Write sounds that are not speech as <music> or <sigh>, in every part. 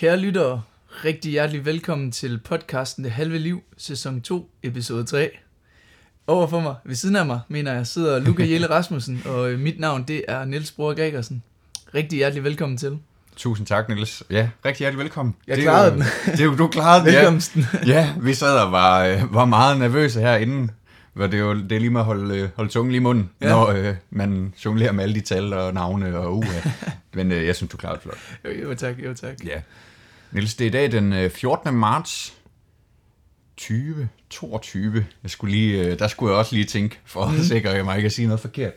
Kære lyttere, rigtig hjertelig velkommen til podcasten Det Halve Liv, sæson 2, episode 3. Overfor mig, ved siden af mig, mener jeg, sidder Luca Jelle <laughs> Rasmussen, og øh, mit navn det er Niels Bror Gregersen. Rigtig hjertelig velkommen til. Tusind tak, Niels. Ja, rigtig hjertelig velkommen. Jeg Det klarede jo- den. Det er jo, du klarede den, ja. Velkomsten. Ja, vi sad og var, øh, var meget nervøse herinde. Hvor det, er jo, det er lige med at holde, øh, holde tungen lige i munden, Ja. når øh, man jonglerer med alle de tal og navne og uha. <laughs> Men øh, jeg synes, du klarede det flot. Jo, jo tak, jo tak. Ja. Niels, det er i dag den øh, 14. marts 2022. Jeg skulle lige, øh, der skulle jeg også lige tænke, for Mhm. at sikre mig ikke at sige noget forkert.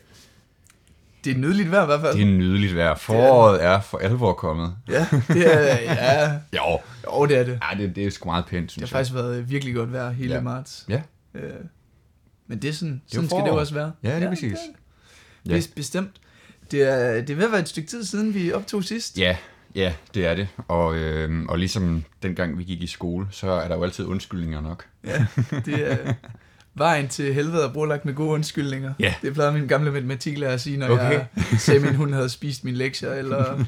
Det er nydeligt vejr i hvert fald. Det er nydeligt vejr. Foråret er for alvor kommet. Ja, det er, ja, <laughs> Jo, jo, det er det. ja, det, det er sgu meget pænt, Det synes har jeg. faktisk været virkelig godt vejr hele Ja. marts. Ja, Øh, men det er sådan, jo sådan skal det jo forår. også være. ja, det er præcis. Ja. Det er bestemt. Det er, det er ved at være et stykke tid siden, vi optog sidst. Ja, ja, det er det. Og, øh, og ligesom dengang vi gik i skole, så er der jo altid undskyldninger nok. Ja, det er vejen til helvede er brolagt med gode undskyldninger. Ja. Det plejede min gamle matematiklærer at sige, når Okay. jeg sagde, at min hund havde spist min lektier, eller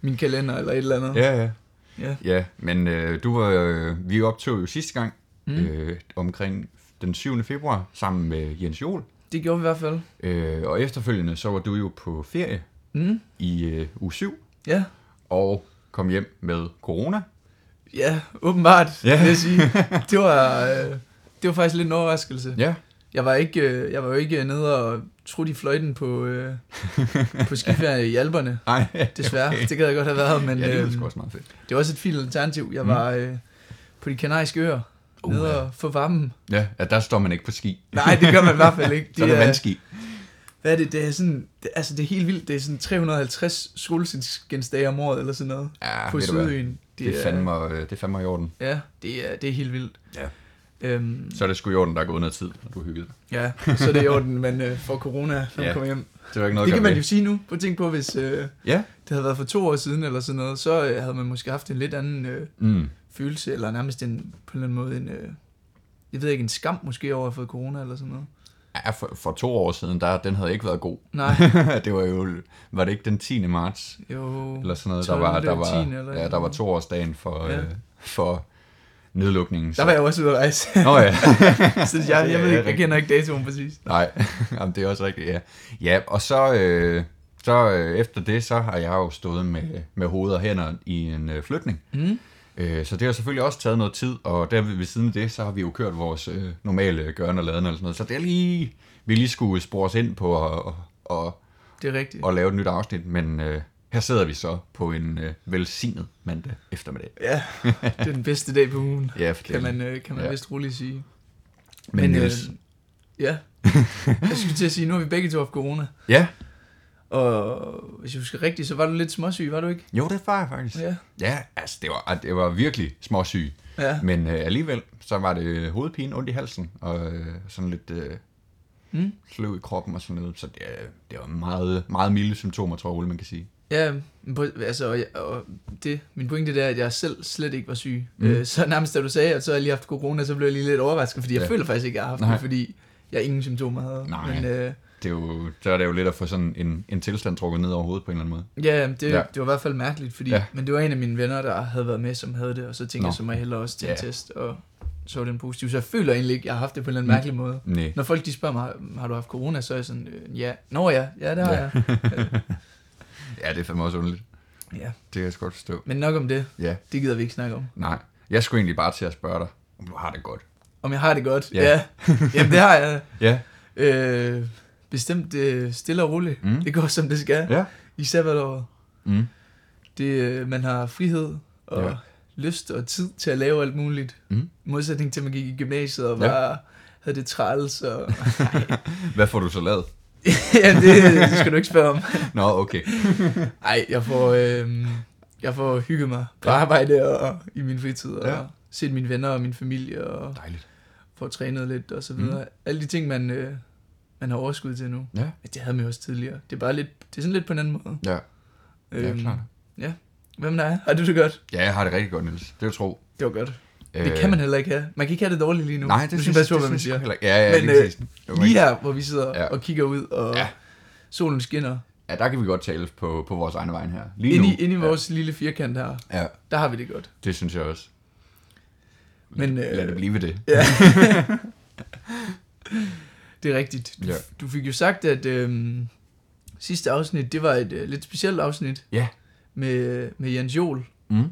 min kalender, eller et eller andet. Ja, ja. Ja. Ja, men øh, du var, øh, vi optog jo sidste gang mm. øh, omkring den 7. februar sammen med Jens Jol. Det gjorde vi i hvert fald. Øh, og efterfølgende så var du jo på ferie Mm. i øh, uge 7 Ja. og kom hjem med corona. ja, åbenbart, Ja. vil jeg sige. <laughs> Det var, øh, det var faktisk lidt en overraskelse. Ja, Jeg var, ikke, øh, jeg var jo ikke nede og trutte i fløjten på, øh, på skiferie i Alperne. <laughs> nej. <laughs> Desværre, Okay. det gad jeg godt have været, men ja, det øh, også meget fedt. det var også et fint alternativ. Jeg Mm. var øh, på de kanariske øer, Uh, nede og få varmen. Ja, ja, der står man ikke på ski. Nej, det gør man i hvert fald ikke. <laughs> Så er det vandski. Hvad er det? Det er sådan, det, altså det er helt vildt. Det er sådan 350 solskinsdage om året eller sådan noget Ja, på ved du hvad? Sydøen. Det er fandme, øh, det er fandme i orden. Ja, det er, det er helt vildt. Ja. Øhm, Så er det sgu i orden, der er gået noget tid, når du har hygget ja, så er det i orden, men øh, for corona, når man Ja. kommer hjem. Det var ikke noget Det kan man jo sige nu. Prøv at tænke på, hvis øh, Ja. det havde været for to år siden eller sådan noget, så øh, havde man måske haft en lidt anden øh, Mm. Følelse, eller nærmest en, på en eller anden måde en, øh, jeg ved ikke, en skam måske over at have fået corona eller sådan noget. Ja, for, for to år siden, der, den havde ikke været god. Nej, <laughs> det var jo, var det ikke den 10. marts, jo. eller sådan noget, der 12. var, der var, 10. eller ja, der var to årsdagen for, Ja. ja. øh, for nedlukningen. Der var jeg også ude at rejse. Nå ja. <laughs> så jeg, jeg, Det ved ikke, jeg kender ikke datoen præcis. Nej, <laughs> Jamen, det er også rigtigt, ja. Ja, og så, øh, så øh, efter det, så har jeg jo stået med, med hoved og hænder i en øh, flytning. Mm. Øh, så det har selvfølgelig også taget noget tid, og der ved siden af det, så har vi jo kørt vores øh, normale gørne og laden og sådan noget. Så det er lige, vi lige skulle spore os ind på at, at, Det er rigtigt. at lave et nyt afsnit, men øh, her sidder vi så på en øh, velsignet mandag eftermiddag. Ja, det er den bedste dag på ugen, <laughs> Ja, for kan man, øh, kan man Ja. vist roligt sige. Men, Men, øh, Niels, Ja. <laughs> Jeg skulle til at sige, nu har vi begge to haft corona. ja, Og hvis jeg husker rigtigt, så var du lidt småsyg, var du ikke? jo, det var jeg faktisk. Ja. Ja, altså, det var, det var virkelig småsyg. Ja. Men øh, alligevel, så var det hovedpine, ondt i halsen, og øh, sådan lidt øh, Mm. sløv i kroppen og sådan noget. Så det, er- det var meget, meget milde symptomer, tror jeg, man kan sige. Ja, men på, altså, og, jeg- og det, min pointe det er, at jeg selv slet ikke var syg. Mm. Mm. Øh, så nærmest da du sagde, at så har jeg lige haft corona, så blev jeg lige lidt overrasket, fordi jeg Ja. føler faktisk ikke, at jeg har haft Nej. det, fordi jeg ingen symptomer havde. Nej. Men øh, Det er jo, så er det jo lidt at få sådan en, en tilstand trukket ned over hovedet på en eller anden måde. ja, det, ja, det var i hvert fald mærkeligt, fordi, Ja. men det var en af mine venner, der havde været med, som havde det, og så tænkte Nå. jeg, så må jeg hellere også til en Ja. test, og så var den positiv. Så jeg føler egentlig ikke, jeg har haft det på en eller anden mærkelig måde. Nej. Når folk de spørger mig, har du haft corona, så er jeg sådan, øh, ja, nå ja, ja, det har Ja. jeg. <laughs> Ja, det er fandme også underligt. ja. Det kan jeg godt forstå. Men nok om det, Ja, det gider vi ikke snakke om. nej. Jeg skulle egentlig bare til at spørge dig, om du har det godt. Om jeg har det godt? Ja. ja. Jamen det har jeg. <laughs> Ja. Øh, bestemt øh, stille og roligt. Mm. Det går som det skal. Ja. I sabbatåret. Mm. Det, øh, man har frihed og Ja. ja. lyst og tid til at lave alt muligt. Mm. Modsætning til, at man gik i gymnasiet og Ja. bare havde det træls. Og... <laughs> Hvad får du så lavet? <laughs> ja, det, det, skal du ikke spørge om. <laughs> Nå, okay. Nej, jeg får, øh, jeg får hygget mig på Ja. arbejde og i min fritid. Og Ja. set mine venner og min familie og Dejligt. få trænet lidt og så videre. Mm. Alle de ting, man, øh, man har overskud til nu. Ja. Men det havde man jo også tidligere. Det er bare lidt, det er sådan lidt på en anden måde. Ja, ja klart. Hvad med dig? Har du det godt? Ja, jeg har det rigtig godt, Niels. Det er jo tro. Det var godt. Det kan man heller ikke have. Man kan ikke have det dårligt lige nu. Øh. Nej, det du synes, passe på, hvad man siger. heller. Ja, ja, Men, lige øh, Lige ikke- her, hvor vi sidder Ja. ja. og kigger ud, og Ja. ja. solen skinner. ja, der kan vi godt tale på, på vores egne vejen her. Lige Ind nu, i, ind i vores lille firkant her, ja, ja, der har vi det godt. det synes jeg også. Men, Lad øh, det blive ved det. Ja. <laughs> det er rigtigt. Du, Ja. du fik jo sagt, at øhm, sidste afsnit, det var et øh, lidt specielt afsnit Ja. med, med Jens Jol, Mm.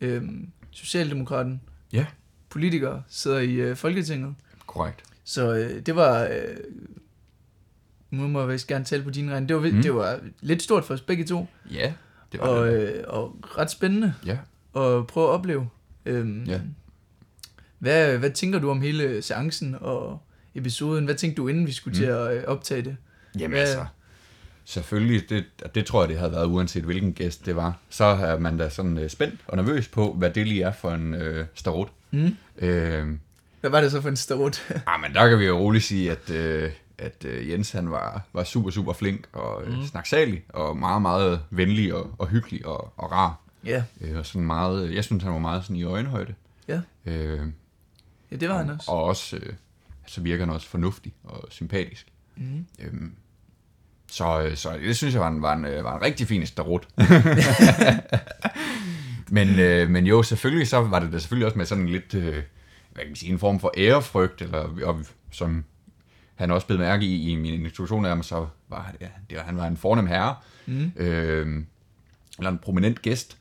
øhm, Socialdemokraten, Ja. politiker, sidder i øh, Folketinget. Korrekt. Så øh, det var, øh, nu må jeg vist gerne tale på din regn, det var, mm. Mm. det var lidt stort for os begge to, Ja, det var og, det. øh, og ret spændende Ja. at prøve at opleve. Øhm, Ja. hvad, hvad tænker du om hele seancen og episoden? Hvad tænkte du, inden vi skulle Mm. til at øh, optage det? Jamen Hvad- altså, selvfølgelig, det, det tror jeg, det havde været uanset hvilken gæst det var. Så er man da sådan øh, spændt og nervøs på, hvad det lige er for en øh, starot. Mm. Øh, Hvad var det så for en starot? <laughs> ah, men der kan vi jo roligt sige, at, øh, at øh, Jens han var, var super, super flink og øh, Mm. snaksalig og meget, meget venlig og, og hyggelig og, og rar. ja. Øh, og sådan meget, jeg synes, han var meget sådan i øjenhøjde. Ja. Øh, ja, det var han også. Og også, øh, så virker han også fornuftig og sympatisk. Mm. Øhm, så, øh, så det synes jeg var en, var en, øh, var en rigtig fin starot. <laughs> men, øh, men jo, selvfølgelig så var det da selvfølgelig også med sådan en lidt, øh, hvad kan man sige, en form for ærefrygt, eller og, som han også blev mærke i, i min introduktion af ham, så var det, det var, han var en fornem herre, Mm. øh, eller en prominent gæst.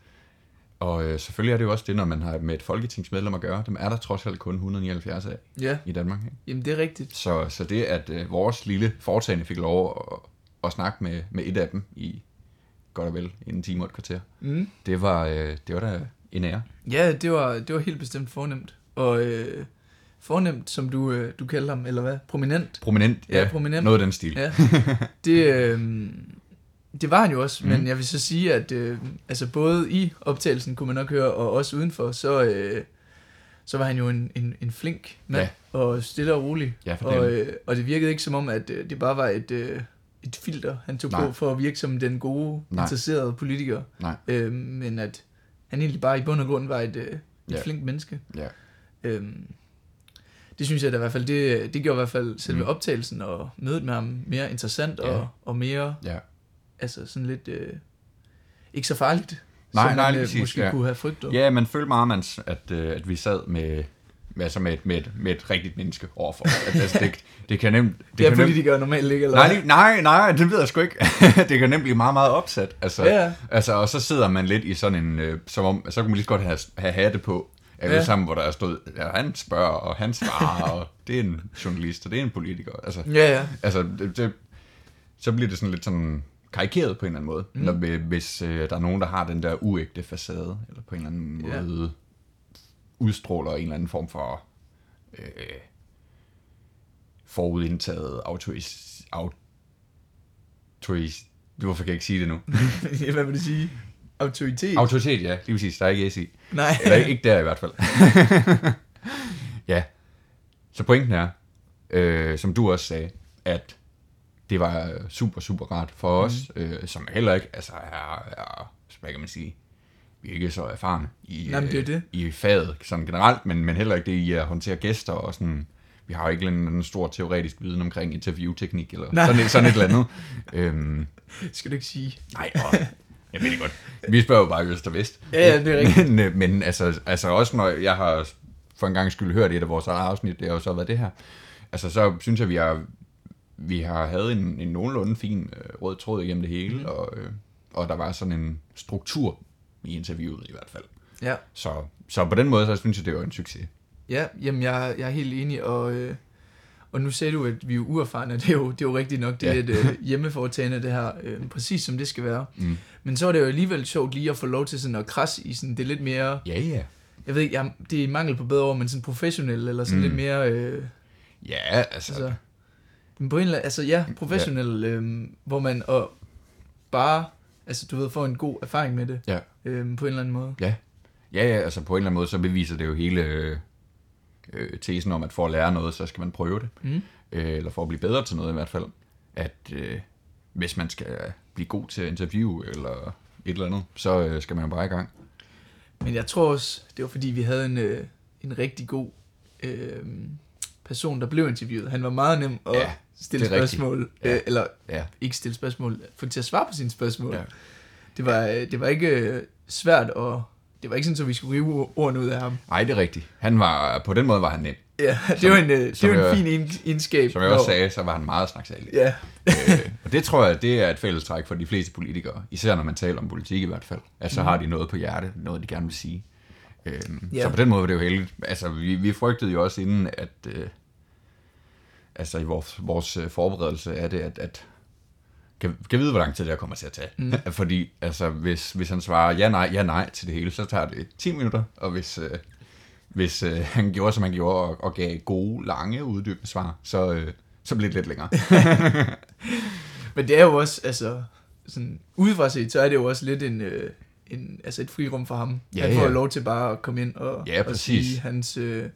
Og øh, selvfølgelig er det jo også det, når man har med et folketingsmedlem at gøre. Dem er der trods alt kun 179 af Ja, i Danmark. Ikke? jamen det er rigtigt. Så, så det, at øh, vores lille foretagende fik lov at, at snakke med, med et af dem i godt og vel en time og et kvarter, Mm. det var, øh, det var da en ære. Ja, det var, det var helt bestemt fornemt. Og øh, fornemt, som du, øh, du kalder ham, eller hvad? Prominent. Prominent, Ja, ja, prominent. noget af den stil. Ja, <laughs> det, øh, det var han jo også, mm. Men jeg vil så sige, at øh, altså både i optagelsen kunne man nok høre, og også udenfor, så, øh, så var han jo en, en, en flink mand, ja. og stille og rolig. Ja, og, øh, og det virkede ikke som om, at øh, det bare var et, øh, et filter, han tog Nej. på for at virke som den gode, Nej. interesserede politiker. Nej. Øh, men at han egentlig bare i bund og grund var et, øh, et Ja. flink menneske. Ja. Øhm, det synes jeg da i hvert fald, det, det gjorde i hvert fald selve Mm. optagelsen og mødet med ham mere interessant Ja. og, og mere, Ja. Altså sådan lidt, øh, ikke så farligt, Nej, som nej, man øh, præcis, måske ja. kunne have frygtet. ja, man følte meget, man, at, øh, at vi sad med, altså med, et, med, et, med et rigtigt menneske overfor. At, altså, det, det kan nemt... Det, <laughs> det er kan nemt, politikere normalt ikke, eller Nej, nej, nej, det ved jeg sgu ikke. <laughs> det kan nemt blive meget, meget opsat. Altså, Ja, altså, og så sidder man lidt i sådan en, øh, som om, så kan man lige så godt have, have hatte på, alle ja. sammen, hvor der er stået, ja, han spørger, og han svarer, og det er en journalist, og det er en politiker. Altså, Ja, ja. altså det, det, så bliver det sådan lidt sådan karikeret på en eller anden måde, mm. når, vi- hvis øh, der er nogen, der har den der uægte facade, eller på en eller anden måde udstråler en eller anden form for øh, forudindtaget autoris, autoris, hvorfor kan jeg ikke sige det nu? <laughs> hvad vil du sige? Autoritet? Autoritet, ja, lige præcis, der er ikke S i. nej. Eller ikke der i hvert fald. <laughs> ja, så pointen er, øh, som du også sagde, at det var super, super rart for Mhm. os, øh, som heller ikke altså, er, er, hvad kan man sige, vi er ikke så erfarne i, Nej, men det er øh, det. i faget sådan generelt, men, men heller ikke det i at håndtere gæster og sådan, vi har jo ikke en stor teoretisk viden omkring interviewteknik eller Nej. sådan et, sådan et eller andet. <laughs> øhm, Skal du ikke sige? nej, og, jeg ved det godt. Vi spørger jo bare øst og vest. Ja, ja, det er rigtigt. Men, øh, men altså, altså også når jeg har for en gang skyld hørt et af vores eget afsnit, det har jo så været det her. Altså så synes jeg, vi har, vi har havde en, en nogenlunde fin øh, rød tråd igennem det hele, mm. og, øh, og der var sådan en struktur i interviewet i hvert fald. Ja. Så, så på den måde, så synes jeg, det var en succes. Ja, jamen jeg, jeg er helt enig, og, øh, og nu sagde du, at vi er uerfarne, det er jo, det er jo rigtigt nok, det er Ja. ja. et øh, hjemmeforetagende det her, øh, præcis som det skal være. Mm. Men så er det jo alligevel sjovt lige at få lov til sådan at krasse i sådan, det er lidt mere, Ja, ja. jeg ved ikke, jeg, det er mangel på bedre ord, men sådan professionel, eller sådan Mm. lidt mere, øh, Ja, altså, altså, på en eller anden, altså ja, professionel, øh, hvor man og bare, altså du ved, får en god erfaring med det, ja. øh, på en eller anden måde. Ja, ja, ja, altså på en eller anden måde, så beviser det jo hele øh, øh, tesen om, at for at lære noget, så skal man prøve det. Mm. Øh, eller for at blive bedre til noget i hvert fald. At øh, hvis man skal blive god til at interview eller et eller andet, så øh, skal man jo bare i gang. Men jeg tror også, det var fordi, vi havde en, øh, en rigtig god øh, person, der blev interviewet. Han var meget nem at Ja. Stille spørgsmål, Ja. øh, eller Ja. ikke stille spørgsmål, få til at svare på sine spørgsmål. Ja. Det, var, øh, det var ikke øh, svært, og det var ikke sådan, at vi skulle rive ordene ud af ham. Nej, det er rigtigt. Han var, på den måde var han nem. Ja, det Som- var en, øh, det var jeg- en fin egen- egenskab. Som jeg også sagde, så var han meget snaksalig. Ja, øh, og det tror jeg, det er et fællestræk for de fleste politikere. Især når man taler om politik i hvert fald. Altså, så har de noget på hjerte, noget de gerne vil sige. Øhm, Ja. Så på den måde var det jo heldigt. Altså, vi, vi frygtede jo også inden, at... Øh, altså, i vores, vores øh, forberedelse af det, at, at kan, kan vide, hvor lang tid det her kommer til at tage. Mm. <laughs> Fordi altså, hvis, hvis han svarer ja, nej, ja, nej til det hele, så tager det 10 minutter. Og hvis, øh, hvis øh, <laughs> han gjorde, som han gjorde, og, og gav gode, lange, uddybende svar, så, øh, så blev det lidt længere. <laughs> men det er jo også, altså, sådan, udefra set, så er det jo også lidt en, øh, en altså et frirum for ham. Ja, han får ja. lov til bare at komme ind og, Ja, og sige hans, øh,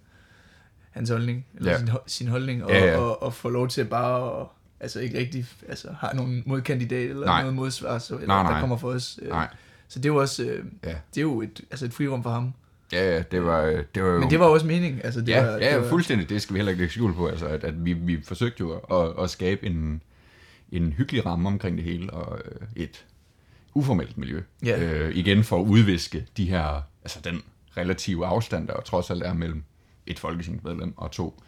hans holdning, eller Ja. sin, sin holdning, og, Ja, ja. Og, og få lov til bare at, altså ikke rigtig, altså har nogen modkandidat, eller Nej. noget modsvar, så, eller Nej, nej. der kommer for os. Øh, Nej. Så det er jo også, øh, Ja. det er jo et, altså et frirum for ham. Ja, ja, det var, øh, det var jo... Men det var også meningen. Altså, det ja, var, ja, det var, fuldstændig. Det skal vi heller ikke lægge skjul på. Altså, at, at vi, vi forsøgte jo at, at skabe en, en hyggelig ramme omkring det hele, og øh, et uformelt miljø. Ja. Øh, igen for at udviske de her, altså den relative afstand, der trods alt er mellem et folketingsmedlem og to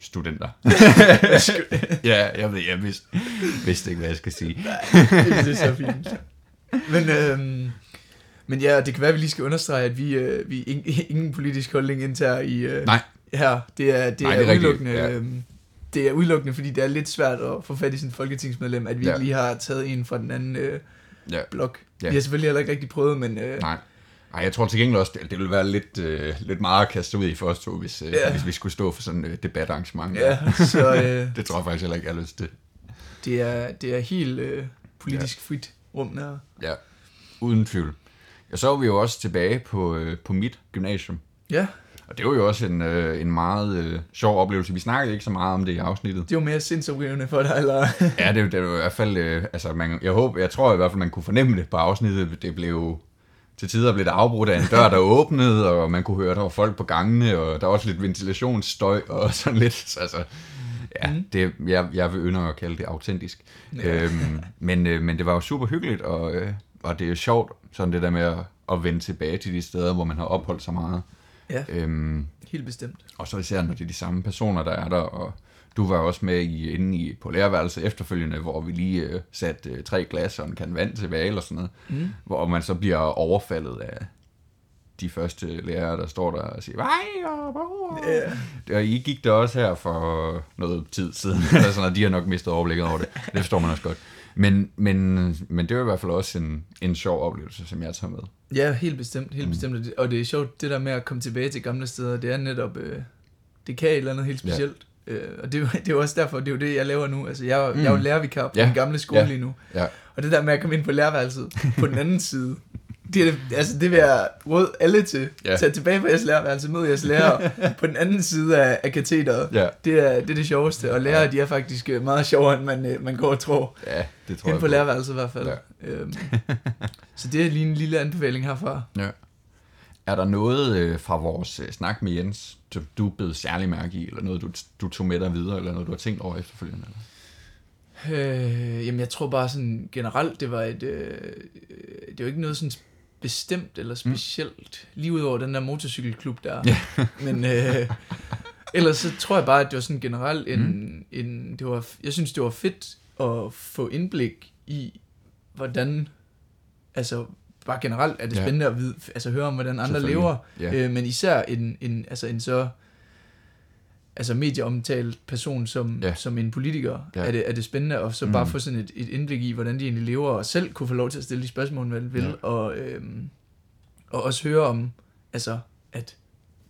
studenter. <laughs> ja, jeg ved, jeg vidste, vidste ikke, hvad jeg skal sige. det er så fint. Men, øhm, men ja, det kan være, at vi lige skal understrege, at vi, øh, vi <laughs> ingen, politisk holdning indtager i øh, Nej, her. Det er, det Nej, er, det er udelukkende, ja. øhm, det er udelukkende, fordi det er lidt svært at få fat i sådan en folketingsmedlem, at vi Ja. lige har taget en fra den anden øh, ja. blok. Ja. Vi har selvfølgelig heller ikke rigtig prøvet, men øh, Nej. Nej, jeg tror til gengæld også, det, det ville være lidt, øh, lidt meget at kaste ud i for os to, hvis, øh, Ja. hvis vi skulle stå for sådan et øh, debatarrangement. ja, så øh, <laughs> Det tror jeg faktisk heller ikke, jeg har lyst til. det, er, det er helt øh, politisk frit rum der. Ja, uden tvivl. Jeg så vi jo også tilbage på, øh, på mit gymnasium. Ja, Og det var jo også en, øh, en meget øh, sjov oplevelse. Vi snakkede ikke så meget om det i afsnittet. det jo mere sindsoprivende for dig, eller? <laughs> Ja, det, det var i hvert fald... Øh, altså, man, jeg, håber, jeg tror i hvert fald, man kunne fornemme det på afsnittet. Det blev... Til tider blev det afbrudt af en dør, der åbnede, og man kunne høre, at der var folk på gangene, og der var også lidt ventilationsstøj, og <laughs> sådan lidt. Så, Altså, ja, Mhm. det, jeg, jeg vil ynder at kalde det autentisk. Ja. Øhm, men, øh, men det var jo super hyggeligt, og, øh, og det er jo sjovt, sådan det der med at, at vende tilbage til de steder, hvor man har opholdt sig meget. Ja, Øhm, helt bestemt. og så især, når det er de samme personer, der er der, og du var også med i, inde i, på lærerværelset efterfølgende, hvor vi lige øh, satte øh, tre glas og en kan vand tilbage, eller sådan noget, Mm. hvor man så bliver overfaldet af de første lærere, der står der og siger, vej og bror. Ja. Og I gik der også her for noget tid siden, <laughs> eller sådan noget. De har nok mistet overblikket over det. Det forstår man også godt. Men, men, men det var i hvert fald også en, en sjov oplevelse, som jeg tager med. Ja, helt bestemt, helt Mm. bestemt. Og det- Og er sjovt, det der med at komme tilbage til gamle steder, det er netop, øh, det kan et eller andet helt specielt. Ja. Øh, og det, er <laughs> det er jo også derfor, det er jo det, jeg laver nu. Altså, jeg, er- Mm. jeg er jo lærervikar på Ja. ja. den gamle skole Ja. lige nu. Ja, Og det der med at komme ind på lærerværelset på den anden side, det, er, altså, det vil jeg råde alle til. Ja. Ja. Tag tilbage på jeres lærerværelse, mød jeres lærer <laughs> på den anden side af, af katheteret. ja, Det er, det er det sjoveste, og lærere, de er faktisk øh, meget sjovere, end man, øh, man går og tror. ja det tror Inden jeg på lærerværelset i hvert fald. Ja. Ja. Øhm, så det er lige en lille anbefaling herfra. Ja. Er der noget øh, fra vores øh, snak med Jens, som du blev særlig mærke i, eller noget, du, du tog med dig videre, eller noget, du har tænkt over efterfølgende? Eller? Øh, jamen, jeg tror bare sådan generelt, det var et... Øh, det var ikke noget sådan bestemt eller specielt, mm. lige ud over den der motorcykelklub der. Ja. <laughs> Men øh, ellers så tror jeg bare, at det var sådan generelt en... Mm. Mm. en det var, jeg synes, det var fedt at få indblik i, hvordan... Altså, bare generelt er det Ja. spændende at vide, altså høre om, hvordan andre lever. Ja. Øh, men især en, en, altså en så altså medieomtalt person som, Ja. som en politiker, Ja. er, det, er det spændende at så Mm. bare få sådan et, et indblik i, hvordan de egentlig lever, og selv kunne få lov til at stille de spørgsmål, man vil, Ja. og, øhm, og også høre om, altså, at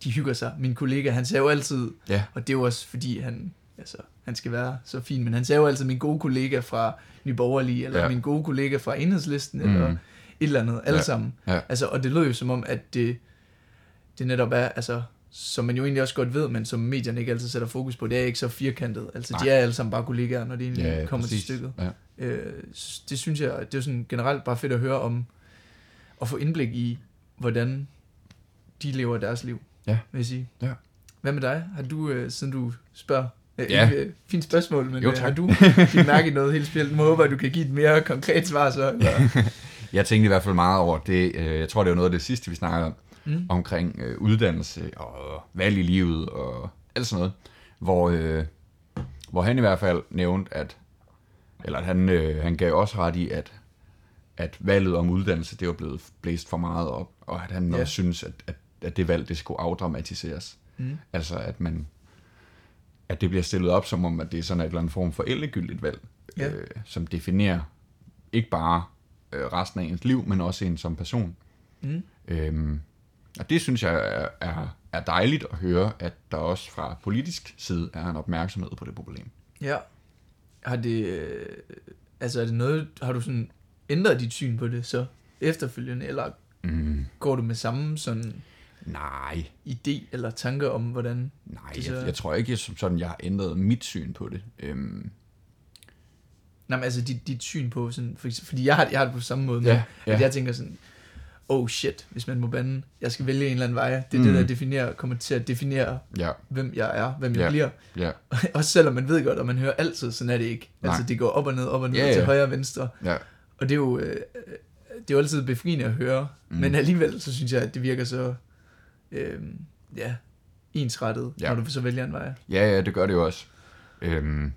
de hygger sig. Min kollega, han sagde jo altid, Ja. og det er jo også fordi, han, altså, han skal være så fin, men han sagde jo altid, min gode kollega fra Nye Borgerlige, eller Ja. min gode kollega fra Enhedslisten, Mm. eller eller andet, alle Ja. sammen. Ja. Altså, og det lød jo som om, at det, det netop er, altså, som man jo egentlig også godt ved, men som medierne ikke altid sætter fokus på, det er ikke så firkantet. Altså, Nej. de er alle sammen bare kollegaer, når det egentlig Ja, ja, kommer præcis. til stykket. Ja. Øh, det synes jeg, det er jo sådan generelt bare fedt at høre om, og få indblik i, hvordan de lever deres liv, Ja. vil jeg sige. Ja. Hvad med dig? Har du, øh, siden du spørger Ja. Ja. Øh, fint spørgsmål, men Jo, tak. har du fik mærke i noget helt specielt? Nu håber jeg, du kan give et mere konkret svar så. Eller? Jeg tænkte i hvert fald meget over det. øh, Jeg tror, det var noget af det sidste, vi snakkede om. Mm. Omkring øh, uddannelse og valg i livet og alt sådan noget. Hvor, øh, hvor han i hvert fald nævnte, at eller at han, øh, han gav også ret i, at, at valget om uddannelse, det var blevet blæst for meget op, og at han Ja. også synes, at, at, at det valg, det skulle afdramatiseres. Mm. Altså, at man at det bliver stillet op som om, at det er sådan en eller anden form for eldegyldigt valg, Ja. øh, som definerer ikke bare resten af ens liv, men også en som person. Mm. Øhm, og det synes jeg er, er, er dejligt at høre, at der også fra politisk side er en opmærksomhed på det problem. Ja. Har det, øh, altså er det noget, har du sådan ændret dit syn på det så efterfølgende, eller Mm, går du med samme sådan nej, idé eller tanker om, hvordan... nej, Det så- jeg, jeg tror ikke, som sådan, jeg har ændret mit syn på det. Øhm, Nej, men altså dit, dit syn på sådan, for fordi jeg har, jeg har det på samme måde, med, Ja, at ja. jeg tænker sådan, oh shit, hvis man må bande, jeg skal vælge en eller anden vej, det er Mm. det, der definerer, kommer til at definere, ja, hvem jeg er, hvem jeg Ja. bliver. ja, <laughs> Også selvom man ved godt, og man hører altid, sådan er det ikke. Nej. Altså det går op og ned, op og ned, Ja, ja, til højre og venstre. ja, Og det er jo, øh, det er jo altid befriende at høre, mm. men alligevel så synes jeg, at det virker så, øh, ja, ensrettet, ja. når du så vælger en vej. Ja, ja, det gør det jo også. Øhm,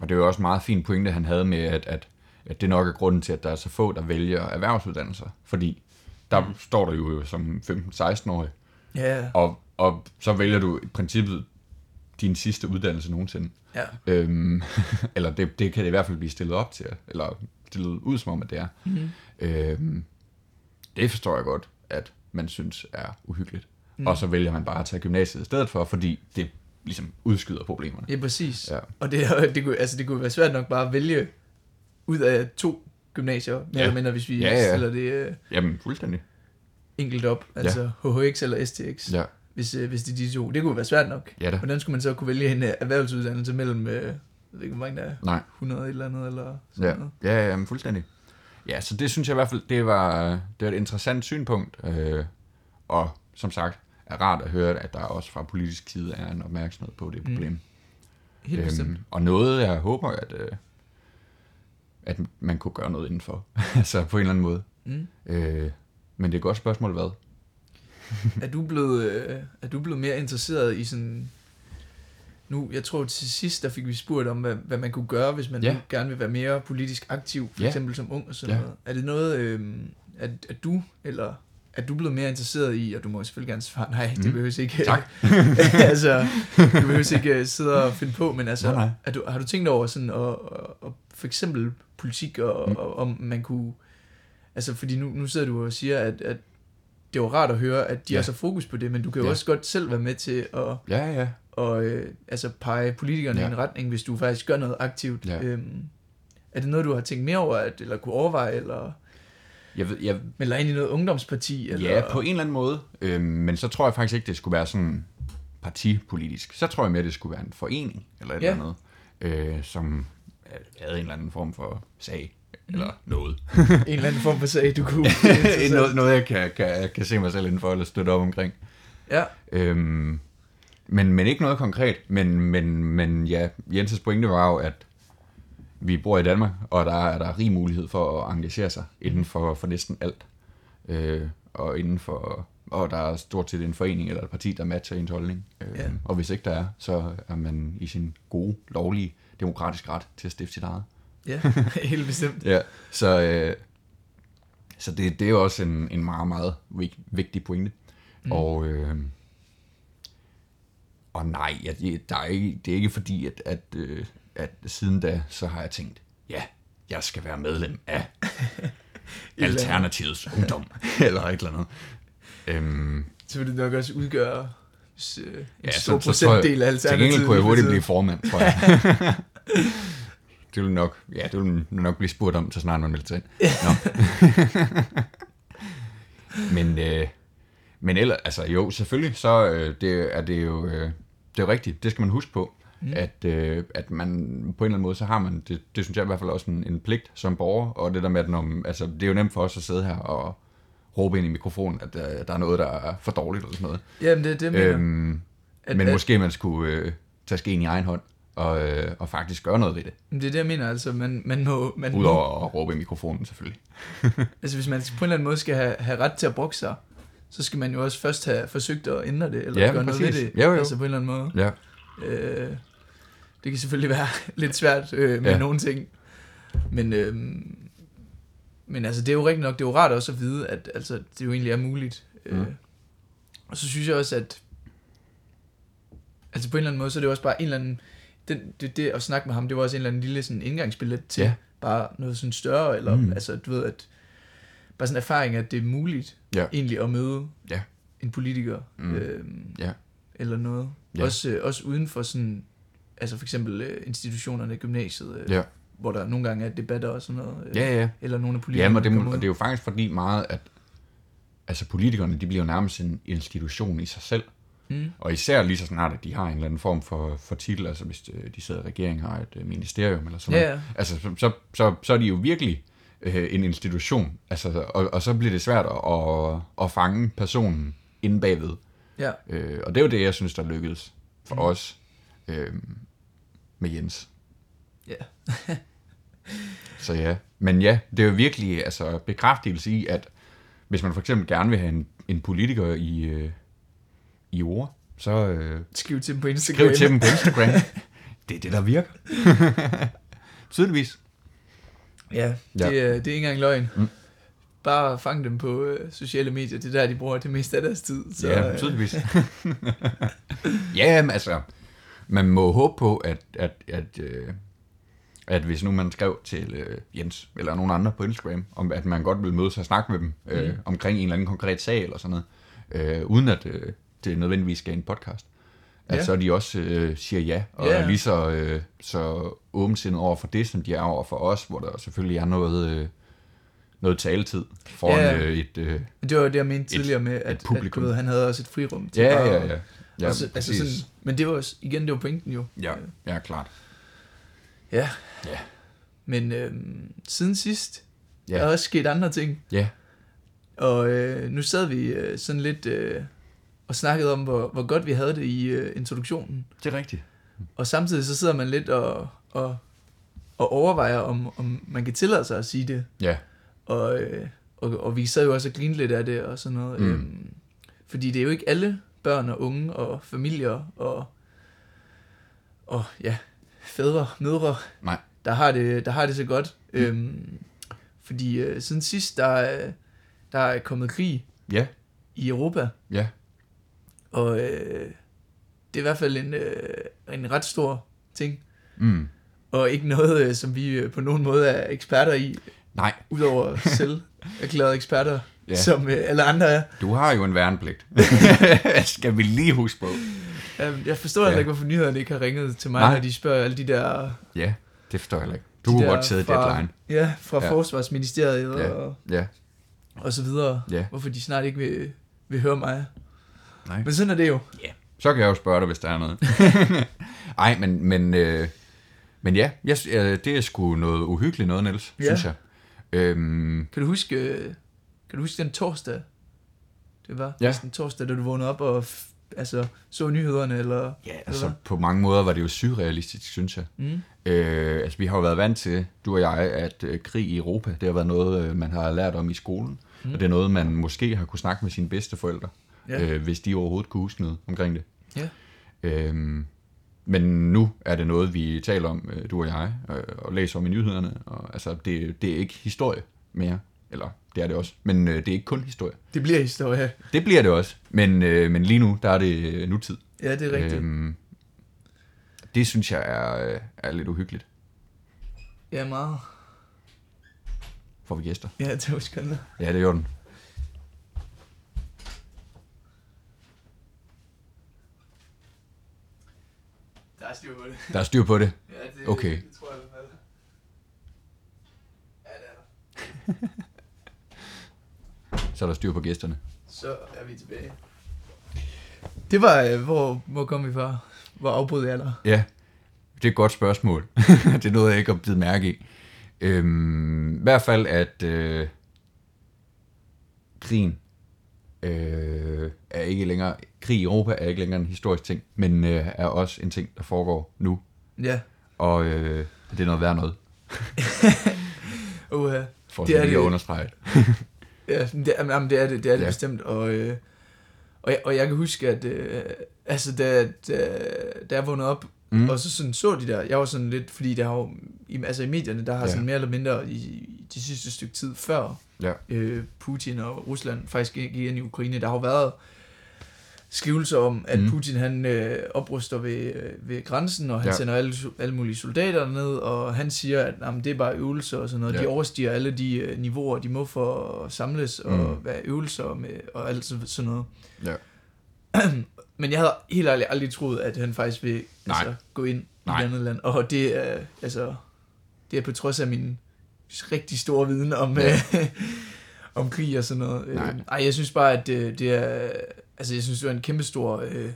og det er jo også meget fin pointe, han havde med, at, at, at det nok er grunden til, at der er så få, der vælger erhvervsuddannelser. Fordi der mm. står du jo som 15-16-årig, Ja, og, og så vælger du i princippet din sidste uddannelse nogensinde. ja, Øhm, <laughs> eller det, det kan det i hvert fald blive stillet op til, eller stillet ud som om, at det er. mm. Øhm, det forstår jeg godt, at man synes er uhyggeligt. Mm. Og så vælger man bare at tage gymnasiet i stedet for, fordi det ligesom udskyder problemerne. ja præcis. Ja. Og det, <laughs> det, kunne, altså, det kunne være svært nok bare at vælge ud af to gymnasier, mere Ja. eller mindre, hvis vi Ja, ja. stiller det øh, Jamen, fuldstændig. enkelt op, altså HHX eller STX, Ja, hvis, øh, hvis det er de to. Det kunne være svært nok. ja da. Hvordan skulle man så kunne vælge en øh, erhvervsuddannelse mellem, øh, jeg ved ikke, hvor mange der er, Nej, 100 et eller andet, eller sådan ja, noget. ja, ja jamen, fuldstændig. Ja, så det synes jeg i hvert fald, det var, det var et interessant synpunkt, øh, og som sagt, er rart at høre, at der også fra politisk side er en opmærksomhed på det Mm. problem. Helt bestemt. og noget, jeg håber, at, øh, at man kunne gøre noget indenfor, <laughs> altså på en eller anden måde. Mm. Øh, men det er et godt spørgsmål, hvad? <laughs> Er du blevet, øh, er du blevet mere interesseret i sådan... Nu, jeg tror til sidst, der fik vi spurgt om, hvad, hvad man kunne gøre, hvis man Ja. gerne vil være mere politisk aktiv, for Ja. eksempel som ung og sådan ja. noget. Er det noget, øh, at, at du, eller er du blevet mere interesseret i, og du må selvfølgelig gerne svare nej, det Mm. behøves ikke, Tak. <laughs> altså, du behøves ikke øh, sidde og finde på, men altså, Nej, nej. Er du, har du tænkt over sådan, og, og, og for eksempel politik, og, Mm. og om man kunne, altså fordi nu, nu sidder du og siger, at, at det var rart at høre, at de Ja. har så fokus på det, men du kan jo Ja. også godt selv være med til at Ja, ja. og, øh, altså pege politikerne ja. i en retning, hvis du faktisk gør noget aktivt. Ja. Øhm, er det noget, du har tænkt mere over, at, eller kunne overveje, eller Jeg ved, jeg, melde dig ind i noget ungdomsparti? Eller? Ja, på en eller anden måde. Øhm, men så tror jeg faktisk ikke, det skulle være sådan partipolitisk. Så tror jeg mere, det skulle være en forening, eller et Ja. eller andet, øh, som øh, havde en eller anden form for sag, Mm. eller noget. en eller anden form for sag, du kunne... <laughs> noget. Noget, jeg kan, kan, kan se mig selv indenfor, eller støtte op omkring. Ja, Øhm, men, men ikke noget konkret. Men, men, men ja, Jenses pointe var jo, at vi bor i Danmark, og der er der rig mulighed for at engagere sig inden for, for næsten alt. Øh, og inden for og der er stort set en forening eller et parti, der matcher ens holdning. Øh, Ja. Og hvis ikke der er, så er man i sin gode, lovlige, demokratiske ret til at stifte sit eget. ja, <laughs> helt bestemt. Ja, så, øh, så det, det er jo også en, en meget, meget vig- vigtig pointe. Mm. Og, øh, og nej, jeg, der er ikke, det er ikke fordi, at, at, øh, at siden da, så har jeg tænkt, ja, jeg skal være medlem af <laughs> Alternativets Ungdom, <laughs> eller et eller andet. Øhm, Så vil det nok også udgøre øh, en ja, stor så, procentdel af til alternativet. gengæld kunne jeg hurtigt blive formand, tror jeg. <laughs> det vil nok, ja, det vil nok blive spurgt om, så snart man melder sig ind. Nå. men, øh, men ellers, altså jo, selvfølgelig, så øh, det, er det jo, øh, det er jo rigtigt, det skal man huske på, mm. at, øh, at man på en eller anden måde, så har man, det, det synes jeg i hvert fald også en, en pligt som borger, og det der med, at når, altså, det er jo nemt for os at sidde her og råbe ind i mikrofonen, at øh, der er noget, der er for dårligt eller sådan noget. Jamen, det er det, mener. Øhm, At- men at- måske man skulle øh, tage skeen i egen hånd og, øh, og faktisk gøre noget ved det. Det er det, jeg mener, altså, man, man må, man må, Udover at råbe i mikrofonen selvfølgelig. <laughs> altså hvis man på en eller anden måde skal have, have ret til at brokke sig, så skal man jo også først have forsøgt at ændre det, eller Ja, gøre noget ved præcis. det, Jo, jo. altså på en eller anden måde. Ja. Øh, det kan selvfølgelig være <laughs> lidt svært øh, med Ja. nogle ting, men, øh, men altså, det er jo rigtigt nok, det er jo rart også at vide, at altså, det jo egentlig er muligt. Øh, Mm. og så synes jeg også, at altså på en eller anden måde, så er det jo også bare en eller anden, den, det, det at snakke med ham, det var også en eller anden lille sådan indgangsbillet til Ja. bare noget sådan større, eller Mm. altså du ved, at bare sådan erfaring, at det er muligt Ja. egentlig at møde Ja. en politiker, Mm. øhm, Ja. Eller noget. Ja. Også, øh, også uden for sådan, altså for eksempel øh, institutionerne, gymnasiet, øh, Ja. hvor der nogle gange er debatter og sådan noget, Ja, ja. eller nogle af politikerne, Ja, men det, og det er jo faktisk fordi meget, at altså politikerne, de bliver jo nærmest en institution i sig selv. Mm. Og især lige så snart, at de har en eller anden form for, for titel, altså hvis de sidder i regeringen, har et ministerium eller sådan Ja, noget. Altså, så, så, så, så er de jo virkelig øh, en institution. Altså, og, og så bliver det svært at, at, at fange personen inde bagved. Ja. Øh, og det er jo det, jeg synes, der lykkedes for mm. os øh, med Jens. Ja. <laughs> Så ja, men ja, det er jo virkelig altså, bekræftelse i, at hvis man for eksempel gerne vil have en, en politiker i, øh, i ord, så øh, Skriv til dem på Instagram. skriv til dem på Instagram. <laughs> det er det, der virker. <laughs> Tydeligvis. Ja, det, Ja. Er, det er ikke engang løgn. Mm. Bare fang dem på øh, sociale medier, det er der, de bruger det meste af deres tid. Så, ja, øh, tydeligvis. <laughs> ja, men altså, man må håbe på, at, at, at, øh, at hvis nu man skrev til øh, Jens eller nogen andre på Instagram, om at man godt vil mødes og snakke med dem øh, Mm. omkring en eller anden konkret sag eller sådan noget, øh, uden at øh, det nødvendigvis skal en podcast, at Ja. så de også øh, siger ja, og Ja. er lige så, øh, så åbensindet over for det, som de er over for os, hvor der selvfølgelig er noget, øh, noget taletid foran Ja. øh, et... Øh, det var det, jeg mente tidligere med, at, at publikum. du ved, han havde også et frirum til ja, ja, at- ja. Ja, altså præcis. sådan, men det var også, igen, det var pointen jo. Ja, ja, klart. Ja. Ja. Men øhm, siden sidst, Ja. ja. er der også sket andre ting. Ja, Og øh, nu sad vi øh, sådan lidt øh, og snakkede om, hvor, hvor godt vi havde det i øh, introduktionen. det er rigtigt. Og samtidig så sidder man lidt og, og, og overvejer, om, om man kan tillade sig at sige det. Ja, Og, øh, og, og vi sad jo også og grinede lidt af det og sådan noget. Mm. Øhm, fordi det er jo ikke alle børn og unge og familier og, og ja, fædre, mødre, nej. der har det, der har det så godt. Mm. Øhm, fordi øh, siden sidst, der, er- der er kommet krig Ja, i Europa, ja, og øh, det er i hvert fald en, øh, en ret stor ting, mm. og ikke noget, øh, som vi øh, på nogen måde er eksperter i, Nej, udover selv erklærede eksperter, <laughs> Ja. som øh, alle andre er. du har jo en værnepligt. <laughs> Skal vi lige huske på. Øhm, Jeg forstår heller Ja. ikke, hvorfor nyhederne ikke har ringet til mig, Nej. når de spørger alle de der... Ja, det forstår jeg heller ikke. de Du har godt taget fra, deadline. Ja, fra Ja. Forsvarsministeriet Ja. og, Ja, og så videre. Ja. Hvorfor de snart ikke vil, vil høre mig. nej. Men sådan er det jo. Ja, så kan jeg jo spørge dig, hvis der er noget. <laughs> Ej, men, men, øh, men ja, jeg, øh, det er sgu noget uhyggeligt noget, Niels, Ja. synes jeg. Øhm, Kan du huske, øh, kan du huske den torsdag? Det var Ja. den torsdag, da du vågnede op og altså, så nyhederne, eller... ja, eller altså hvad? på mange måder var det jo surrealistisk, synes jeg. Mm. Øh, altså, vi har jo været vant til, du og jeg, at øh, krig i Europa, det har været noget, øh, man har lært om i skolen. Mm. Og det er noget, man måske har kunne snakke med sine bedsteforældre, Ja. øh, hvis de overhovedet kunne huske noget omkring det. Ja. Øhm, men nu er det noget, vi taler om, øh, du og jeg, øh, og læser om i nyhederne. Og, altså, det, det er ikke historie mere. Eller, det er det også. Men øh, det er ikke kun historie. Det bliver historie. Det bliver det også. Men, øh, men lige nu, der er det øh, nutid. Ja, det er rigtigt. Øhm. Det synes jeg er, er lidt uhyggeligt. Ja, meget. Får vi gæster? Ja, det var skønt. Ja, det gjorde den. Der er styr på det. Der er styr på det. Ja, det, Okay. det tror jeg i hvert fald. Ja, det er der. Så er der styr på gæsterne. Så er vi tilbage. Det var, øh, hvor, hvor kom vi fra? Hvor afbrød jeg dig? Ja, det er et godt spørgsmål. <laughs> det er noget, jeg ikke har blevet mærke i. Øhm, I hvert fald, at øh, krigen øh, er ikke længere, krig i Europa er ikke længere en historisk ting, men øh, er også en ting, der foregår nu Ja. Og øh, det er noget værd noget, <laughs> Uh, for Det er det lige at det. understrege. <laughs> ja, det, jamen, det er det, det er det Ja. bestemt. Og, øh, og, jeg, og jeg kan huske, at øh, altså, da, da, da jeg vågnede op, Mm. og så sådan så de der, jeg var sådan lidt, fordi der har jo, i, altså i medierne, der har ja. sådan mere eller mindre i, i de sidste stykke tid før Ja. øh, Putin og Rusland faktisk gik ind i Ukraine, der har jo været skrivelser om, at Mm. Putin han øh, opruster ved, øh, ved grænsen, og han Ja. sender alle, alle mulige soldater ned, og han siger, at jamen, det er bare øvelser og sådan noget. Ja. De overstiger alle de øh, niveauer, de må for at samles og Mm. være øvelser med, og alt så- sådan noget. Ja. <clears throat> Men jeg havde helt ærligt aldrig troet, at han faktisk vil Nej. altså, gå ind Nej. i et andet land. Og det er, altså, det er på trods af min rigtig store viden om, Ja. ja. <laughs> om krig og sådan noget. Nej. Øh, Ej, jeg synes bare, at det, det er... Altså, jeg synes, det var en kæmpe stor øh,